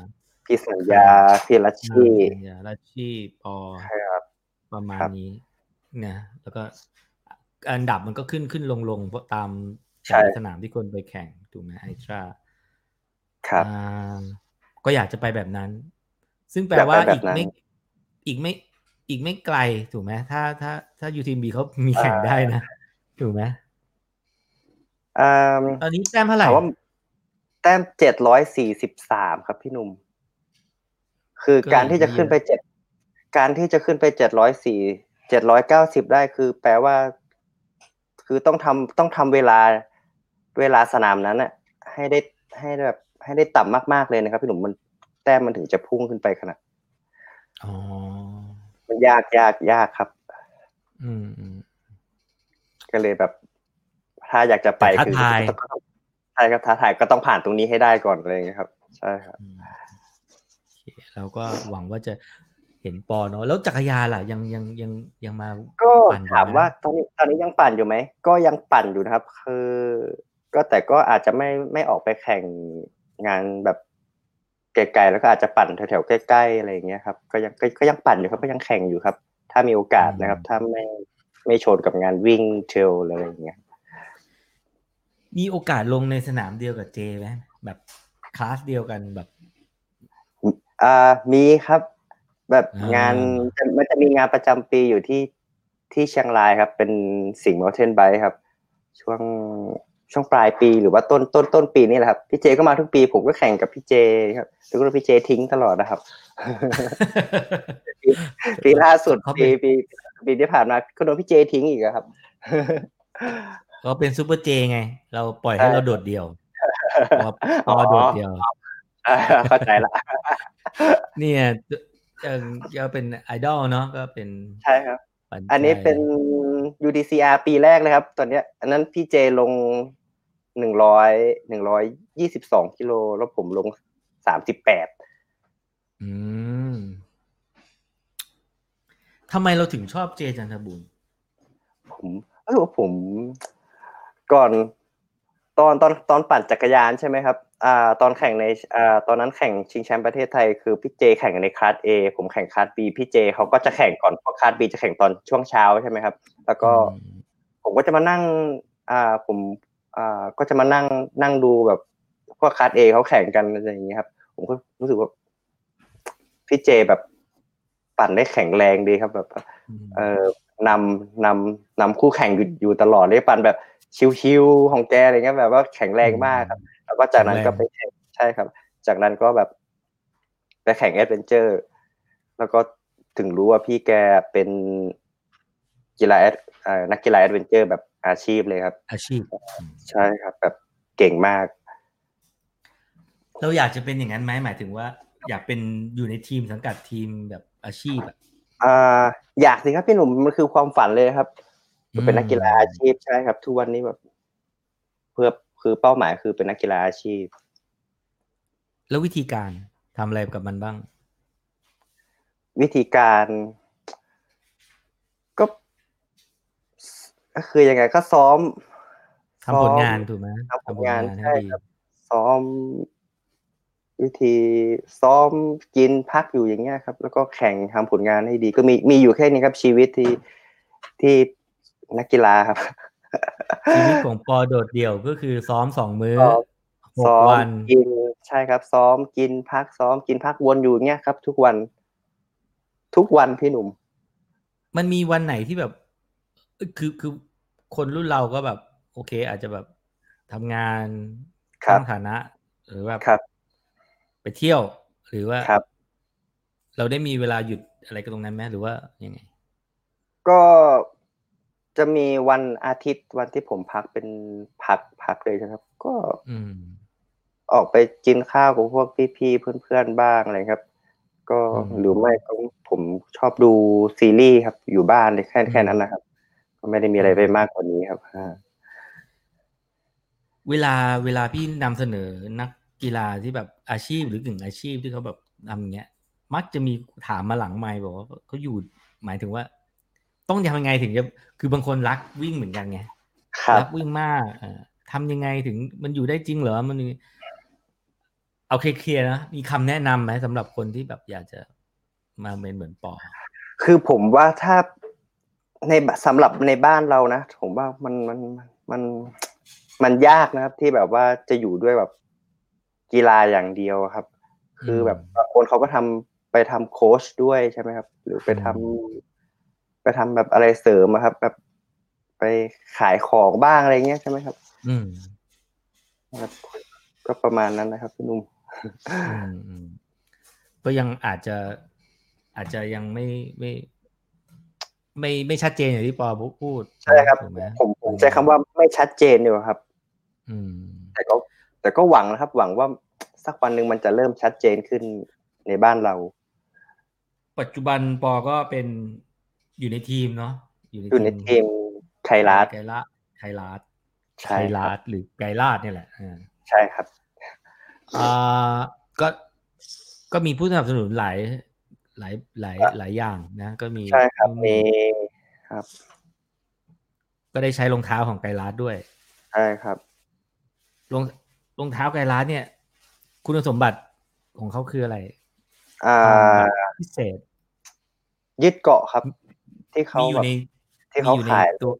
พี่สัญญาพี่รัชชียาลัชชีปอใช่ครับประมาณครับนี้เนี่ยแล้วก็อันดับมันก็ขึ้นขึ้นลงลงเพราะตามใช่แต่ละสนามที่คนไปแข่งถูกไหมไอตราครับอ่า ก็อยากจะไปแบบนั้น ซึ่งแปลอยากไปว่าแบบอีกนั้นไม่อีกไม่อีกไม่ไกลถูกไหมถ้าถ้าถ้ายูทีมบีเขามีแข่งได้นะ ถูกไหมอ่าตอนนี้แต้มเท่าไหร่ถามว่าแต้มเจ็ดร้อยสี่สิบสามครับพี่หนุ่ม คือการที่จะขึ้นไปเจ็ดการที่จะขึ้นไปเจ็ดร้อยสี่เจ็ดร้อยเก้าสิบได้คือ แปลว่า คือต้องทำต้องทำเวลาเวลาสนามนั้นอะให้ได้ให้ได้แบบ ให้ได้ต่ำมากๆเลยนะครับ พี่หนุ่มมันแต้มมันถึงจะพุ่งขึ้นไปขนาดอ๋อมันยากยากยากครับ อืมอืมก็เลยแบบ ถ้าอยากจะไปแต่ท้าคือทายก็ต้องใช่ครับท้าทายก็ต้องผ่านตรงนี้ให้ได้ก่อนอะไรอย่างเงี้ยครับ ใช่ครับอืมโอเคเราก็หวังว่าจะเห็นปอเนาะแล้วจักรยานล่ะ ยังยังยังยังมาก็ปั่นอยู่ถามไหมว่าตอนนี้ตอนนี้ยังปั่นอยู่ไหมก็ยังปั่นอยู่นะครับ คือ ก็แต่ก็อาจจะไม่ไม่ออกไปแข่ง งานแบบไกลๆแล้วก็อาจจะปั่นแถวๆใกล้ๆอะไรอย่างเงี้ยครับ ก็ยังก็ก็ยังปั่นอยู่ครับก็ยังแข่งอยู่ครับ ถ้ามีโอกาสนะครับ ถ้าไม่ไม่ชนกับงานวิ่งเทรลอะไรอย่างเงี้ยมีโอกาสลงในสนามเดียวกับเจไหมแบบคลาสเดียวกันแบบอ่ามีครับ แบบอ่างงานจะมันจะมีงานประจำปีอยู่ที่ที่เชียงรายครับ เป็นสิงห์มอเทนไบครับ ช่วง ช่วงปลายปีหรือว่าต้นต้นต้นปีนี่แหละครับพี่เจก็มาทุกปี ผมก็แข่งกับพี่เจครับแล้วก็พี่เจทิ้งตลอดนะครับปีล่าสุดเขาเป็ปีนปีปีที่ผ่านมาก็โดนพี่เจทิ้งอีกอะครับก็เป็นซูเปอร์เจไง เราปล่อยให้ใช่เราโดดเดี่ยวพอพอโดดเดี่ยวอ่าเข้าใจละเนี่ยเออก็เป็นไอดอลเนาะก็เป็นใช่ครับปัใจอันนี้เป็น UDCR ปีแรกเลยครับ ตอนเนี้ย อันนั้นพี่เจลง หนึ่งร้อยหนึ่งร้อยยี่สิบสองกิโลแล้วผมลงสามสิบแปดอืมทำไมเราถึงชอบเจจันทบุญผมเออผม ก่อน ตอนตอนตอนปั่นจักรยานใช่ไหมครับ อ่า ตอนแข่งในอ่าตอนนั้นแข่งชิงแชมป์ประเทศไทยคือพี่เจแข่งในคลาส A ผมแข่งคลาส B พี่เจเขาก็จะแข่งก่อนเพราะคลาส B จะแข่งตอนช่วงเช้าใช่ไหมครับ แล้วก็อืมผมก็จะมานั่ง อ่า ผม อ่าก็จะมานั่งนั่งดูแบบพวกคาร์ดเอเขาแข่งกันอะไรอย่างเงี้ยครับ ผมก็รู้สึกว่าพี่เจแบบปั่นได้แข็งแรงดีครับ แบบ เอ่อนำนำนำคู่แข่งอยู่อยู่ตลอดเลยปั่นแบบชิวๆของแกอะไรเงี้ยแบบว่าแข็งแรงมากครับ แล้วก็จากนั้นก็ไปแข่งใช่ครับ จากนั้นก็แบบไปแข่ง adventure แล้วก็ถึงรู้ว่าพี่แกเป็น กีฬา ad เอ่อนักกีฬา adventure แบบอาชีพเลยครับ อาชีพ ใช่ครับแบบเก่งมาก เราอยากจะเป็นอย่างนั้นไหมหมายถึงว่า อยากเป็นอยู่ในทีมสังกัดทีมแบบอาชีพอะอ่าอยากสิครับพี่หนุ่มมันคือความฝันเลยครับอืมเป็นนักกีฬาอาชีพใช่ครับ ทุกวันนี้แบบ เพื่อคือเป้าหมายคือเป็นนักกีฬาอาชีพ แล้ววิธีการทำอะไรกับมันบ้าง วิธีการ ก็คือยังไงก็ซ้อมทำผลงานซ้อมถูกไหมทำผลงานให้ใช่ดีครับซ้อม วิธีซ้อมกินพักอยู่อย่างเงี้ยครับ แล้วก็แข่งทำผลงานให้ดี ก็มีมีอยู่แค่นี้ครับชีวิตที่ที่นักกีฬาครับ ชีวิตของปอโดดเดี่ยวก็คือซ้อมสองมื้อซ้อมหกซ้อมวันกินใช่ครับ ซ้อมกินพักซ้อมกินพักวนอยู่เงี้ยครับ ทุกวัน ทุกวันพี่หนุ่ม มันมีวันไหนที่แบบเอ้ย คือคือคนรุ่นเราก็แบบ โอเค อาจจะแบบทำงานครับสร้างฐานะ หรือว่าครับไปเที่ยว หรือว่าครับเราได้มีเวลาหยุดอะไรกันตรงนั้นไหมหรือว่ายังไง ก็จะมีวันอาทิตย์วันที่ผมพักเป็นพักพักเลยนะครับ ก็อืมออกไปกินข้าวกับพวกพี่ๆเพื่อนๆบ้างอะไรครับ ก็อืมหรือไม่ก็ผมชอบดูซีรีส์ครับ อยู่บ้านเลยแค่อืมแค่นั้นนะครับก็ ไม่ได้มีอะไรไปมากกว่านี้ครับอ่าเวลาเวลาพี่นำเสนอนักกีฬาที่แบบอาชีพหรือกึ่งอาชีพที่เขาแบบทำอย่างเงี้ย มักจะมีถามมาหลังไมค์บอกว่าเขาอยู่หมายถึงว่า ต้องทำยังไงถึงจะคือบางคนรักวิ่งเหมือนกันไงครับรักวิ่งมากเออทำยังไงถึงมันอยู่ได้จริงเหรอมันมีเอาเคลียร์ๆนะมีคำแนะนำไหมสำหรับคนที่แบบอยากจะมาเป็นเหมือนปอคือผมว่าถ้า ในสำหรับในบ้านเรานะผมว่ามันมันมันมันยากนะครับ ที่แบบว่าจะอยู่ด้วยแบบกีฬาอย่างเดียวครับ คือแบบบางคนเขาก็ทำไปทำโค้ชด้วยใช่ไหมครับ หรือไปทำไปทำแบบอะไรเสริมอะครับ แบบไปขายของบ้างอะไรเงี้ยใช่ไหมครับ อืมครับก็ประมาณนั้นนะครับพี่หนุ่มอืมอืมก็ยังอาจจะอาจจะยังไม่ไม่ ไม่ไม่ชัดเจนอย่างที่ปอพูดใช่ครับถูกไหมผมผมใช้คำว่าไม่ชัดเจนดีกว่าครับ อืม แต่ก็ แต่ก็หวังนะครับ หวังว่าสักวันหนึ่งมันจะเริ่มชัดเจนขึ้นในบ้านเรา ปัจจุบันปอก็เป็นอยู่ในทีมเนาะอยู่ในอยู่ในทีมไทยรัฐไกลาไทยรัฐไทใช่ยครัรับฐหรือไกลลาดเนี่ยแหละอ่าใช่ครับอ่าก็ก็มีผู้สนับสนุนหลาย หลายหลายหลายอย่างนะ ก็มีใช่ครับนู่นมีนี่ครับ ก็ได้ใช้รองเท้าของไกลรัฐด้วยใช่ครับรองรองเท้าไกลรัฐเนี่ย คุณสมบัติของเขาคืออะไร อ่าความพิเศษ ยึดเกาะครับ ที่เขามีอแบยู่บในที่เขามีอยู่ในขายตัว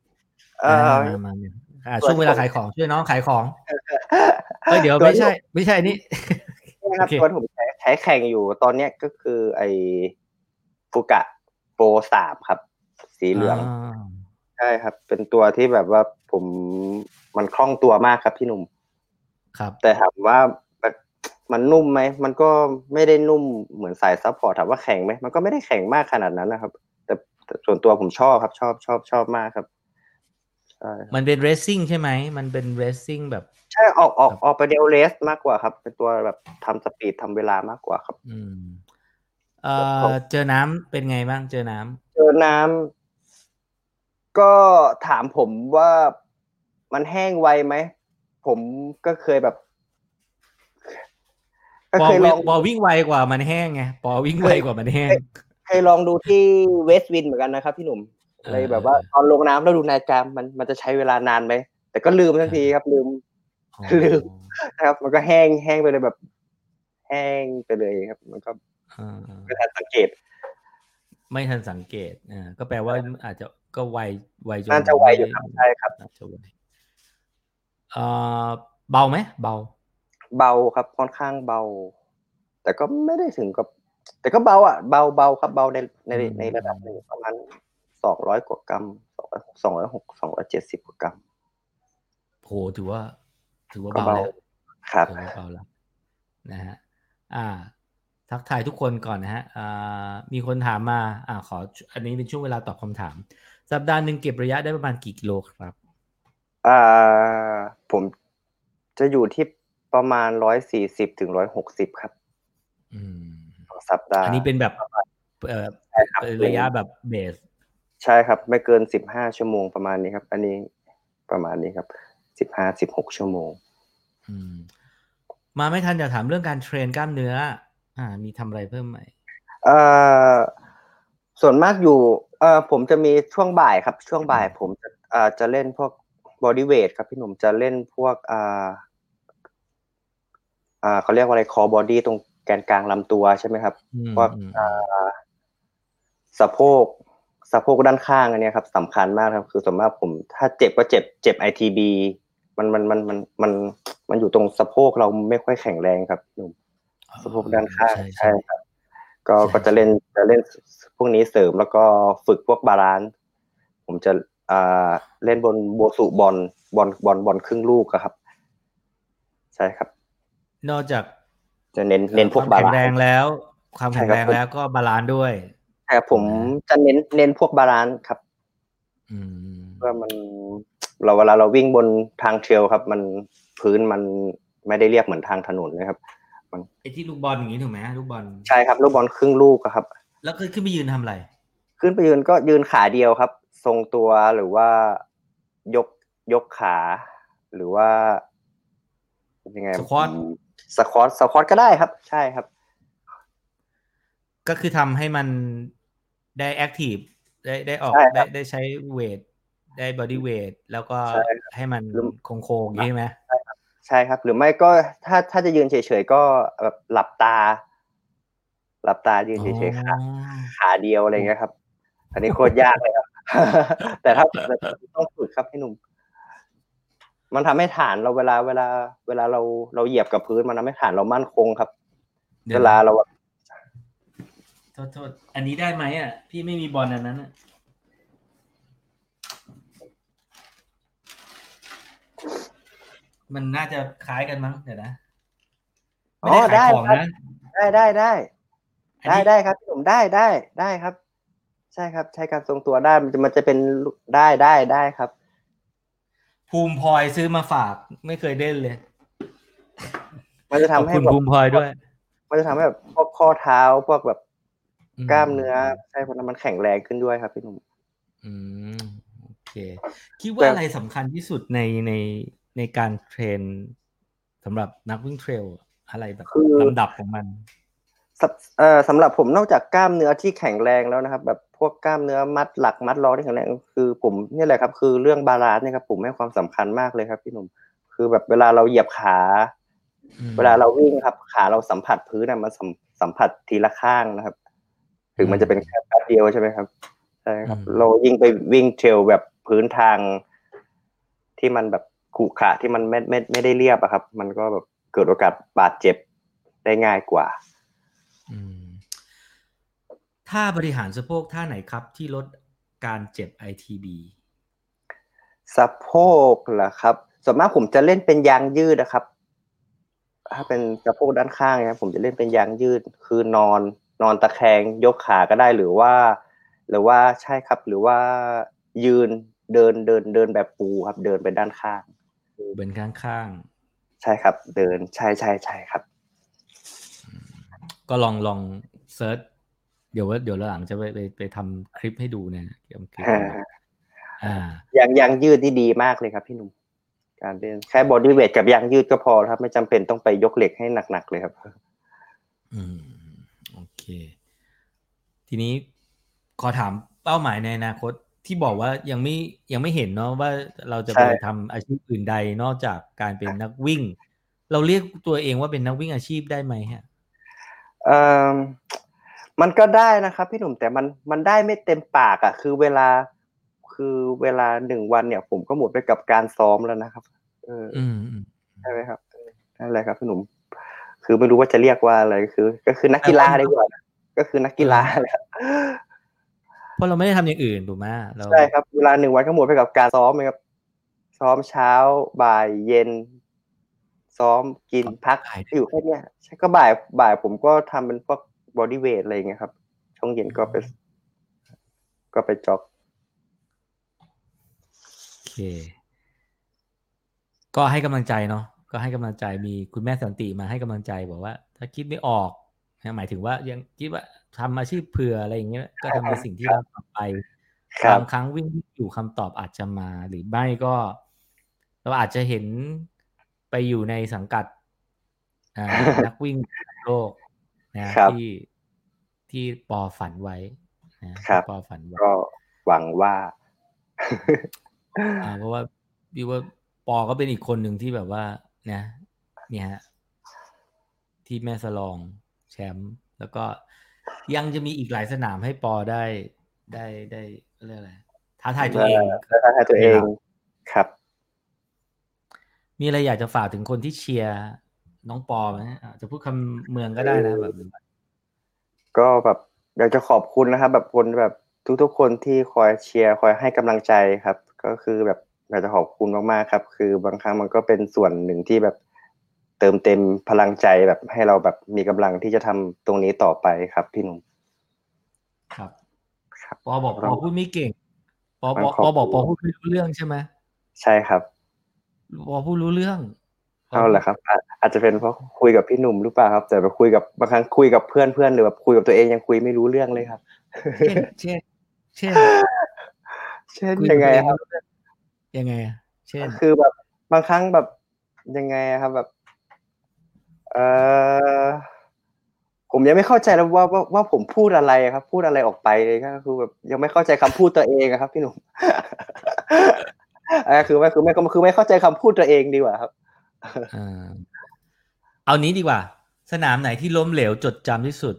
เอ่ออ่ามาเนี่ยอ่าช่วงเวลาขายของช่วยน้องขายของเอ้ยเดี๋ยวตัวไม่ใช่ ไม่ใช่นี่นะครับโอเคตัวที่ผมใช้ใช้แข่งอยู่ตอนเนี้ยก็คือไอ้ฟูกะโปรสามครับ สีเหลืองาใช่ครับ เป็นตัวที่แบบว่าผมมันคล่องตัวมากครับพี่หนุ่มครับ แต่ถามว่าแบบมันนุ่มไหมมันก็ไม่ได้นุ่มเหมือนสาย support ถามว่าแข็งไหมมันก็ไม่ได้แข็งมากขนาดนั้นนะครับ แต่แต่ส่วนตัวผมชอบครับ ชอบชอบชอบมากครับใช่ครับมันเป็น racing ใช่ไหมมันเป็น racing แบบ ใช่ออกออกครับออกไปทาง race มากกว่าครับ เป็นตัวแบบทำ speed ทำเวลามากกว่าครับ อืมเอ่ครัอบเจอน้ำเป็นไงบ้างเจอน้ำเจอน้ำก็ถามผมว่ามันแห้งไวไหม ผมก็เคยแบบก็ปอเคยลวิ่องงปอวิ่งไวกว่ามันแห้งไงปอวิ่งไวกว่ามันแห้งเคยลองดูที่เวสต์วินเหมือนกันนะครับพี่หนุ่มเออเลยแบบว่าตอนลงน้ำแล้วดูนาฬิกามันมันจะใช้เวลานานไหมแต่ก็ลืมทันทีครับลืมอ๋อ ลืมนะครับ มันก็แห้งแห้งไปเลยแบบ แห้งไปเลยครับ มันก็อ่าไม่ทันสังเกต ไม่ทันสังเกตอ่าก็แปลว่าอาจจะก็ไวไวจนน่าจะไวอยู่ครับใช่ครับน่าจะไวเอ่อเบาไหมเบา เบาครับค่อนข้างเบา แต่ก็ไม่ได้ถึงกับ แต่ก็เบาอะเบาเบาครับเบาในในอืมในระดับหนึ่งประมาณสองร้อยกว่ากรัมสองร้อยสองร้อยหกสองร้อยเจ็ดสิบกว่ากรัมโหถือว่า ถือว่าก็เบาเบาแล้วครับถือว่าเบาแล้วนะฮะอ่า ทักทายทุกคนก่อนนะฮะอ่ามีคนถามมา อ่าขอ อันนี้เป็นช่วงเวลาตอบคำถาม สัปดาห์หนึ่งเก็บระยะได้ประมาณกี่กิโลครับอ่าผมจะอยู่ที่ประมาณร้อยสี่สิบถึงร้อยหกสิบครับอืมต่อสัปดาห์อันนี้เป็นแบบเอ่อใช่ครับระยะแบบเบส ใช่ครับ ไม่เกินสิบห้าชั่วโมงประมาณนี้ครับ อันนี้ประมาณนี้ครับ สิบห้าสิบหกชั่วโมงอืมมาไม่ทันอยากถามเรื่องการ train กล้ามเนื้อ อ่า มีทำอะไรเพิ่มไหมเอ่อส่วนมากอยู่เอ่อผมจะมีช่วงบ่ายครับ ช่วงบ่ายผมจะอ่าจะเล่นพวก bodyweight ครับพี่หนุ่มจะเล่นพวกอ่าอ่าเขาเรียกว่าอะไร core body ตรงแกนกลางลำตัวใช่ไหมครับอืมว่าอืมอ่าสะโพกสะโพกด้านข้างอันเนี้ยครับสำคัญมากครับ คือส่วนมากผมถ้าเจ็บก็เจ็บเจ็บ ITB มันมันมันมันมันมันอยู่ตรงสะโพกเราไม่ค่อยแข็งแรงครับพี่หนุ่มสะโพกด้านข้างใช่ใช่ครับ ก็ใช่ก็จะเล่นจะเล่นพวกนี้เสริมแล้วก็ฝึกพวก balance ผมจะอ่าเล่นบน BOSU ball บอลบอลบอลครึ่งลูกอะครับ ใช่ครับ นอกจากจะเน้นเน้นพวกคบาวามแข็งแรง balance แล้ว ใช่ครับ ความใช่แข็งครับแรงแล้วก็ balance ด้วยแต่ผมจะเน้นเน้นพวก balance ครับอืมเพื่อมัน เราเวลาเราวิ่งบนทาง trail ครับ มันพื้นมันไม่ได้เรียบเหมือนทางถนนนะครับไอ้ที่ลูกบอลอย่างนี้ถูกไหมลูกบอลใช่ครับลูกบอลครึ่งลูกอะครับ แล้วคือขึ้นไปยืนทำอะไร ขึ้นไปยืนก็ยืนขาเดียวครับ ทรงตัวหรือว่ายกยกขา หรือว่ายังไง squat squat squat ก็ได้ครับ ใช่ครับ ก็คือทำให้มันได้ active ได้ได้ออกใช่ครับ ได้ได้ใช้ weight ได้ bodyweight แล้วก็ใช่ครับให้มันหรือโค้งๆอย่างนี้ใช่ไหมใช่ครับ หรือไม่ก็ถ้าถ้าจะยืนเฉยๆก็แบบหลับตา หลับตายืนเฉยๆขาอ๋อขาเดียวอะไรเงี้ยครับ อันนี้โคตรยากเลยครับแต่ถ้าแต่ต้องฝึกครับพี่หนุ่ม มันทำให้ฐานเราเวลาเวลา เวลาเราเราเหยียบกับพื้นมันทำให้ฐานเรามั่นคงครับดี๋ยเวลาเราโทษโทษอันนี้ได้ไหมอะ พี่ไม่มีบอลอันนั้นอะ มันน่าจะคล้ายกันมั้งเดี๋ยวนะอ๋อไม่ได้ขายของได้นะได้ได้ได้อันได้นี้ได้ครับพี่หนุ่มได้ได้ได้ครับ ใช่ครับ ใช้การทรงตัวได้มันจะมันจะเป็นลูกได้ได้ได้ครับ ภูมิพลอยซื้อมาฝากไม่เคยเล่นเลย มันจะขอบทำให้คุณแบบภูมิพลอยด้วย มันจะทำให้แบบพวกข้อเท้าพวกแบบอืมกล้ามเนื้อใช่เพราะนั้นมันแข็งแรงขึ้นด้วยครับพี่หนุ่มอืมโอเค คิดว่าแต่อะไรสำคัญที่สุดในใน ในการ train สำหรับนักวิ่ง trail อะไรแบบคือลำดับของมันสำเอ่อสำหรับผมนอกจากกล้ามเนื้อที่แข็งแรงแล้วนะครับ แบบพวกกล้ามเนื้อมัดหลักมัดรองที่แข็งแรงคือผมเนี่ยแหละครับ คือเรื่อง balance เนี่ยครับผมให้ความสำคัญมากเลยครับ พี่หนุ่มคือแบบเวลาเราเหยียบขาอืมเวลาเราวิ่งครับ ขาเราสัมผัสพื้นน่ะมันสัมสัมผัสทีละข้างนะครับ ถึงมันจะเป็นแค่แป๊บเดียวใช่ไหมครับใช่ครับ เรายิ่งไปวิ่งเทรลแบบพื้นทางที่มันแบบ ขรุขระที่มันไม่ไม่ไม่ได้เรียบอะครับ มันก็แบบเกิดโอกาสบาดเจ็บได้ง่ายกว่าอืมท่าบริหารสะโพกท่าไหนครับ ที่ลดการเจ็บ ITB สะโพกเหรอครับส่วนมากผมจะเล่นเป็นยางยืดนะครับ ถ้าเป็นสะโพกด้านข้างนะครับผมจะเล่นเป็นยางยืด คือนอนนอนตะแคงยกขาก็ได้หรือว่า หรือว่าใช่ครับ หรือว่ายืนเดินเดินเดินแบบปูครับ เดินไปด้านข้าง เป็นข้างใช่ครับ เดินใช่ใช่ใช่ครับๆก็ลองลอง search เดี๋ยวว่าเดี๋ยวหลังจะไปไปไปทำคลิปให้ดูเนี่ยเกี่ยวกับคลิปอ่ายางยางยืดนี่ดีมากเลยครับพี่หนุ่มการเล่นแค่ bodyweight กับยางยืดก็พอครับ ไม่จำเป็นต้องไปยกเหล็กให้หนักๆเลยครับ อืมโอเค ทีนี้ขอถามเป้าหมายในอนาคต ที่บอกว่ายังไม่ยังไม่เห็นเนาะว่าเราจะใช่ไปทำอาชีพอื่นใดนอกจากการเป็นนักวิ่ง เราเรียกตัวเองว่าเป็นนักวิ่งอาชีพได้ไหมฮะเอ่อมันก็ได้นะครับพี่หนุ่มแต่มันมันได้ไม่เต็มปากอะ คือเวลาคือเวลาหนึ่งวันเนี่ย ผมก็หมดไปกับการซ้อมแล้วนะครับ เอออืมอืมใช่ไหมครับเออนั่นแหละครับพี่หนุ่มคือไม่รู้ว่าจะเรียกว่าอะไรคือ ก็คือนักกีฬาดีกว่านะก็คือนักกีฬาแหละ เพราะเราไม่ได้ทำอย่างอื่นถูกไหมเราใช่ครับเวลาหนึ่งวันก็หมดไปกับการซ้อมเลยครับ ซ้อมเช้าบ่ายเย็น ซ้อมกินพักอยู่แค่เนี้ยใช่ก็บ่ายบ่ายผมก็ทำเป็นพวก bodyweight อะไรอย่างเงี้ยครับ ช่วงเย็นก็ไปก็ไป jogโอเค ก็ให้กำลังใจเนาะก็ให้กำลังใจมีคุณแม่สันติมาให้กำลังใจบอกว่า ถ้าคิดไม่ออกนะหมายถึงว่ายังคิดว่า ทำอาชีพเผื่ออะไรอย่างเงี้ย ก็ทำในสิ่งที่เราทำไปครับบางครั้งวิ่งอยู่คำตอบอาจจะมา หรือไม่ก็ เราอาจจะเห็นไปอยู่ในสังกัดอ่านักวิ่งระดับโลกนะครับที่ที่ปอฝันไว้นะครับที่ปอฝันไว้ก็หวังว่าอ่าเพราะว่าพี่ว่าปอก็เป็นอีกคนหนึ่งที่แบบว่า นะ เนี่ยฮะที่แม่สลองแชมป์แล้วก็ ยังจะมีอีกหลายสนามให้ปอได้ได้ได้เรียกอะไรท้าทายตัวเองท้าทายตัวเองครับ มีอะไรอยากจะฝากถึงคนที่เชียร์น้องปอไหมอะจะพูดคำเมืองก็ได้นะแบบก็แบบอยากจะขอบคุณนะครับ แบบคนแบบทุกๆคนที่คอยเชียร์คอยให้กำลังใจครับ ก็คือแบบอยากจะขอบคุณมากๆครับ คือบางครั้งมันก็เป็นส่วนหนึ่งที่แบบเติมเต็มพลังใจแบบให้เราแบบมีกำลังที่จะทำตรงนี้ต่อไปครับ พี่หนุ่มครับครับปอบอกปอพูดไม่เก่งปอมันปอขอบปอบอกคุณปอพูดไม่รู้เรื่องใช่ไหมใช่ครับปอพูดรู้เรื่องเอาแหละครับอาอาจจะเป็นเพราะคุยกับพี่หนุ่มหรือเปล่าครับ แต่ไปคุยกับบางครั้งคุยกับเพื่อนเพื่อนหรือแบบคุยกับตัวเองยังคุยไม่รู้เรื่องเลยครับ เช่น เช่น เช่นเช่นคุยังไงกับครับตัวเอยังไงอะเช่น คือแบบบางครั้งแบบยังไงอะครับแบบ เออผมยังไม่เข้าใจแล้วว่าว่าว่าผมพูดอะไรอะครับ พูดอะไรออกไปเลยก็คือแบบยังไม่เข้าใจคำพูดตัวเองอะครับ พี่หนุ่มอ่าคือไม่คือไม่คือไม่เข้าใจคำพูดตัวเองดีกว่าครับอ่าเอานี้ดีกว่า สนามไหนที่ล้มเหลวจดจำที่สุด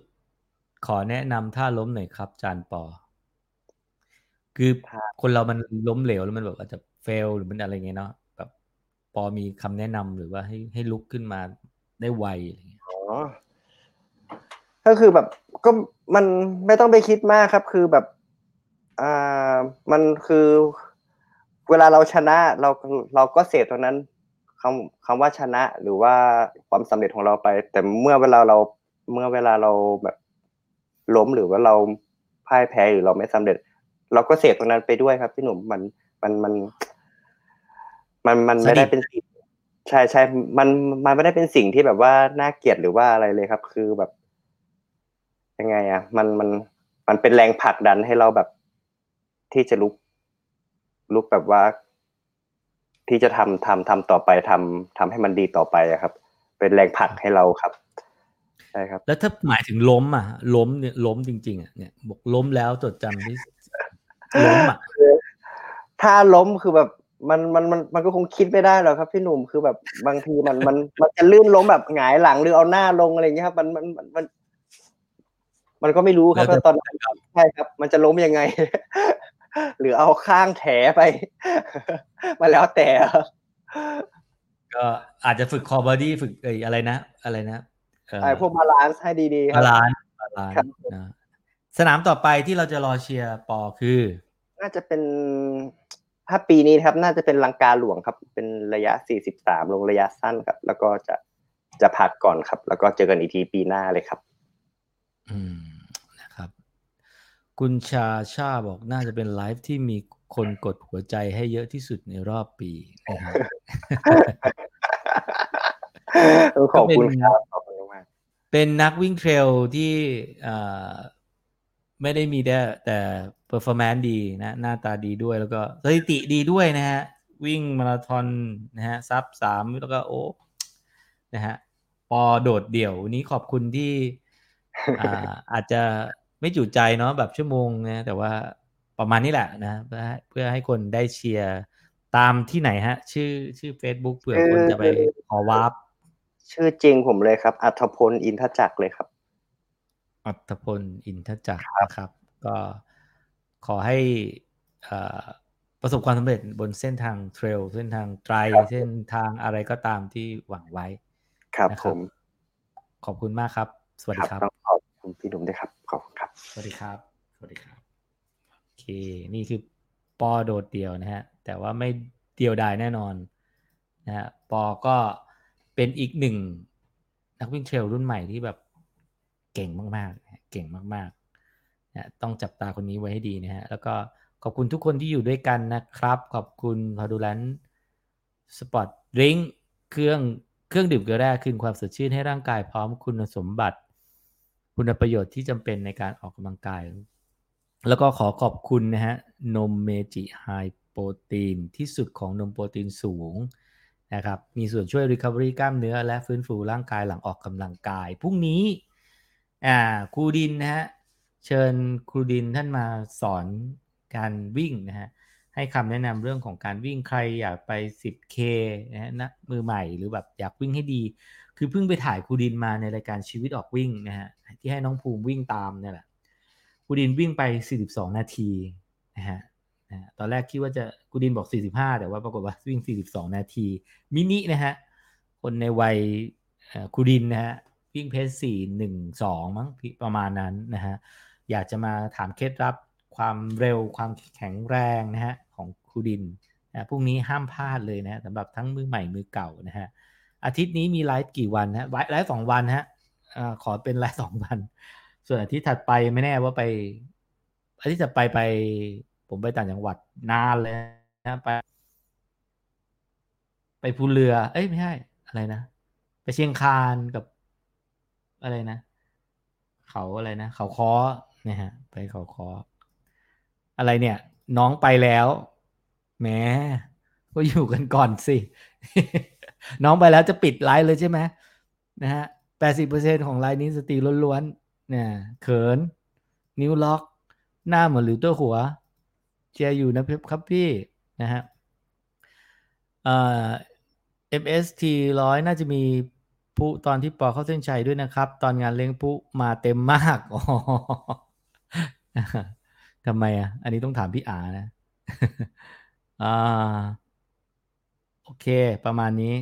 ขอแนะนำท่าล้มหน่อยครับ จานปอ คือท่าคนเรามันล้มเหลวแล้วมันแบบอาจจะเฟลหรือมันอะไรเงี้ยเนาะแบบปอมีคำแนะนำหรือว่าให้ให้ลุกขึ้นมา ได้ไวอะไรเงี้ยอ๋อก็คือแบบก็มันไม่ต้องไปคิดมากครับ คือแบบอ่ามันคือเวลาเราชนะเราเราก็เสพตรงนั้นคำคำว่าชนะหรือว่าความสำเร็จของเราไป แต่เมื่อเวลาเราเมื่อเวลาเราแบบล้มหรือว่าเราพ่ายแพ้หรือเราไม่สำเร็จ เราก็เสพตรงนั้นไปด้วยครับพี่หนุ่มมันมันมัน มันมันไม่ได้เป็นสิ่ง ใช่ใช่มันมันไม่ได้เป็นสิ่งที่แบบว่าน่าเกลียดหรือว่าอะไรเลยครับ คือแบบ ยังไง อะ มันมันมันเป็นแรงผลักดันให้เราแบบที่จะลุกลุกแบบว่า ที่จะทำทำทำต่อไปทำทำให้มันดีต่อไปอะครับ เป็นแรงผลักให้เราครับใช่ครับ แล้วถ้าหมายถึงล้ม อะ ล้มเนี่ยล้มจริง ๆอะเนี่ยบอกล้มแล้วจดจำที่ล้มอะถ้าล้มคือแบบ มันมันมันมันก็คงคิดไม่ได้หรอกครับพี่หนุ่มคือแบบบางทีมันมันมันจะลื่นล้มแบบหงายหลังหรือเอาหน้าลงอะไรอย่างเงี้ยครับมันมันมันมัน มันก็ไม่รู้ครับแล้วแต่ว่าตอนนั้นใช่ครับ มันจะล้มยังไง หรือเอาข้างแถไปมาแล้วแต่ครับก็อาจจะฝึก core body ฝึกเอยอะไรนะอะไรนะเอ่อไอ้พวก balance ให้ดีๆครับ balance balance ครับนะสนามต่อไปที่เราจะรอเชียร์ปอคือ น่าจะเป็น ถ้าปีนี้ครับน่าจะเป็นลังกาหลวงครับ เป็นระยะ 43 ลงระยะสั้นครับ แล้วก็จะจะพักก่อนครับ แล้วก็เจอกันอีกทีปีหน้าเลยครับ อืมนะครับ คุณชาชาบอกน่าจะเป็นไลฟ์ที่มีคนกดหัวใจให้เยอะที่สุดในรอบปีนะฮะขอบคุณครับขอบคุณมากเป็นนักวิ่งเทรลที่เอ่อไม่ได้มีแต่แต่เ e อร์ฟอร์แมนซ์ดีนะ หน้าตาดีด้วยแล้วก็สถิติดีด้วยนะฮะ วิ่งมาราธอนนะฮะ sub สามแล้วก็โอ้นะฮะ ปอโดดเดี่ยว วันนี้ขอบคุณที่อ่าอาจจะไม่จุใจเนาะแบบชั่วโมงนะแต่ว่าประมาณนี้แหละนะ เพื่อเพื่อให้คนได้เชียร์ตามที่ไหนฮะ ชื่อชื่อ Facebook เผื่อคนจะไปขอ warpชื่อจริงผมเลยครับ อัธพลอินทจักรเลยครับ อัตพลอินทจักรนะครับ ก็ ขอให้อ่าประสบความสำเร็จบนเส้นทางเทรลเส้นทางไตรครับเส้นทางอะไรก็ตามที่หวังไว้ ครับนะคผรับมขอบคุณมากครับ สวัสดีครับต้องขอบคุณพี่หนุ่มด้วยครับ ขอบคุณครับ สวัสดีครับ สวัสดีครับ โอเค นี่คือปอโดดเดี่ยวนะฮะ แต่ว่าไม่เดียวดายแน่นอนนะฮะ ปอก็เป็นอีกหนึ่งนักวิ่ง trail รุ่นใหม่ที่แบบเก่งมากๆนะฮะเก่งมากๆ นะต้องจับตาคนนี้ไว้ให้ดีนะฮะ แล้วก็ขอบคุณทุกคนที่อยู่ด้วยกันนะครับ ขอบคุณพาดูแลน sport drink เครื่องเครื่องดื่มเกลือแร่คืนความสดชื่นให้ร่างกายพร้อมคุณสมบัติ คุณประโยชน์ที่จำเป็นในการออกกำลังกาย แล้วก็ขอขอบคุณนะฮะนมเมจิไฮโปรตีนที่สุดของนมโปรตีนสูงนะครับ มีส่วนช่วย Recovery กล้ามเนื้อและฟื้นฟูร่างกายหลังออกกำลังกาย พรุ่งนี้อ่าครูดินนะฮะ เชิญครูดินท่านมาสอนการวิ่งนะฮะให้คำแนะนำเรื่องของการวิ่งใครอยากไป 10K นะฮะนะมือใหม่หรือแบบอยากวิ่งให้ดี คือเพิ่งไปถ่ายครูดินมาในรายการชีวิตออกวิ่งนะฮะที่ให้น้องภูมิวิ่งตามเนี่ยแหละครูดินวิ่งไป 42 นาทีนะฮะนะฮะตอนแรกคิดว่าจะครูดินบอก 45 แต่ว่าปรากฏว่าวิ่ง 42 นาที มินินะฮะ คนในวัยครูดินนะฮะ วิ่งเพจสี่หนึ่งสองมั้งประมาณนั้นนะฮะ อยากจะมาถามเคล็ดลับความเร็วความแข็งแรงนะฮะของครูดินนะพรุ่งนี้ห้ามพลาดเลยนะสำหรับทั้งมือใหม่มือเก่านะฮะอาทิตย์นี้มีไลฟ์กี่วันฮะไลฟ์สองวันฮะอขอเป็นไลฟ์สองวัน ส่วนอาทิตย์ถัดไปไม่แน่ว่าไป อาทิตย์ถัดไปไป ผมไปต่างจังหวัดนานเลยนะไป ไปภูเรือ เอ้ยไม่ใช่อะไรนะไปเชียงคานกับอะไรนะ เขาอะไรนะ เขาคอ นี่ยฮะ ไปเขาคออะไรเนี่ย น้องไปแล้วแหมก็อยู่กันก่อนสิ น้องไปแล้วจะปิดไลฟ์เลยใช่ไหมนะฮะแปดสิบเปอร์เซ็นของไลฟ์นี้สตรีล้วนๆเนี่ยเขิน นิ้วล็อก หน้าเหมือนหรือตัวหัวเชียร์อยู่นะครับพี่นะฮะเอ่อ MST ร้อยน่าจะมีผู้ตอนที่ปอเข้าเส้นชัยด้วยนะครับ ตอนงานเลี้ยงผู้มาเต็มมากอ๋อ ทำไมอะ อันนี้ต้องถามพี่อานะอ่าโอเค ประมาณนี้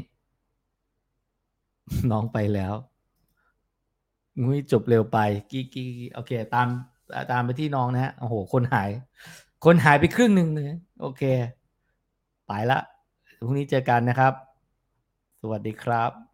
น้องไปแล้วงุ้ยจบเร็วไปกี้กี้โอเค ตามตามไปที่น้องนะฮะโอ้โห คนหาย คนหายไปครึ่งหนึ่งเลยโอเค ไปละพรุ่งนี้เจอกันนะครับ สวัสดีครับ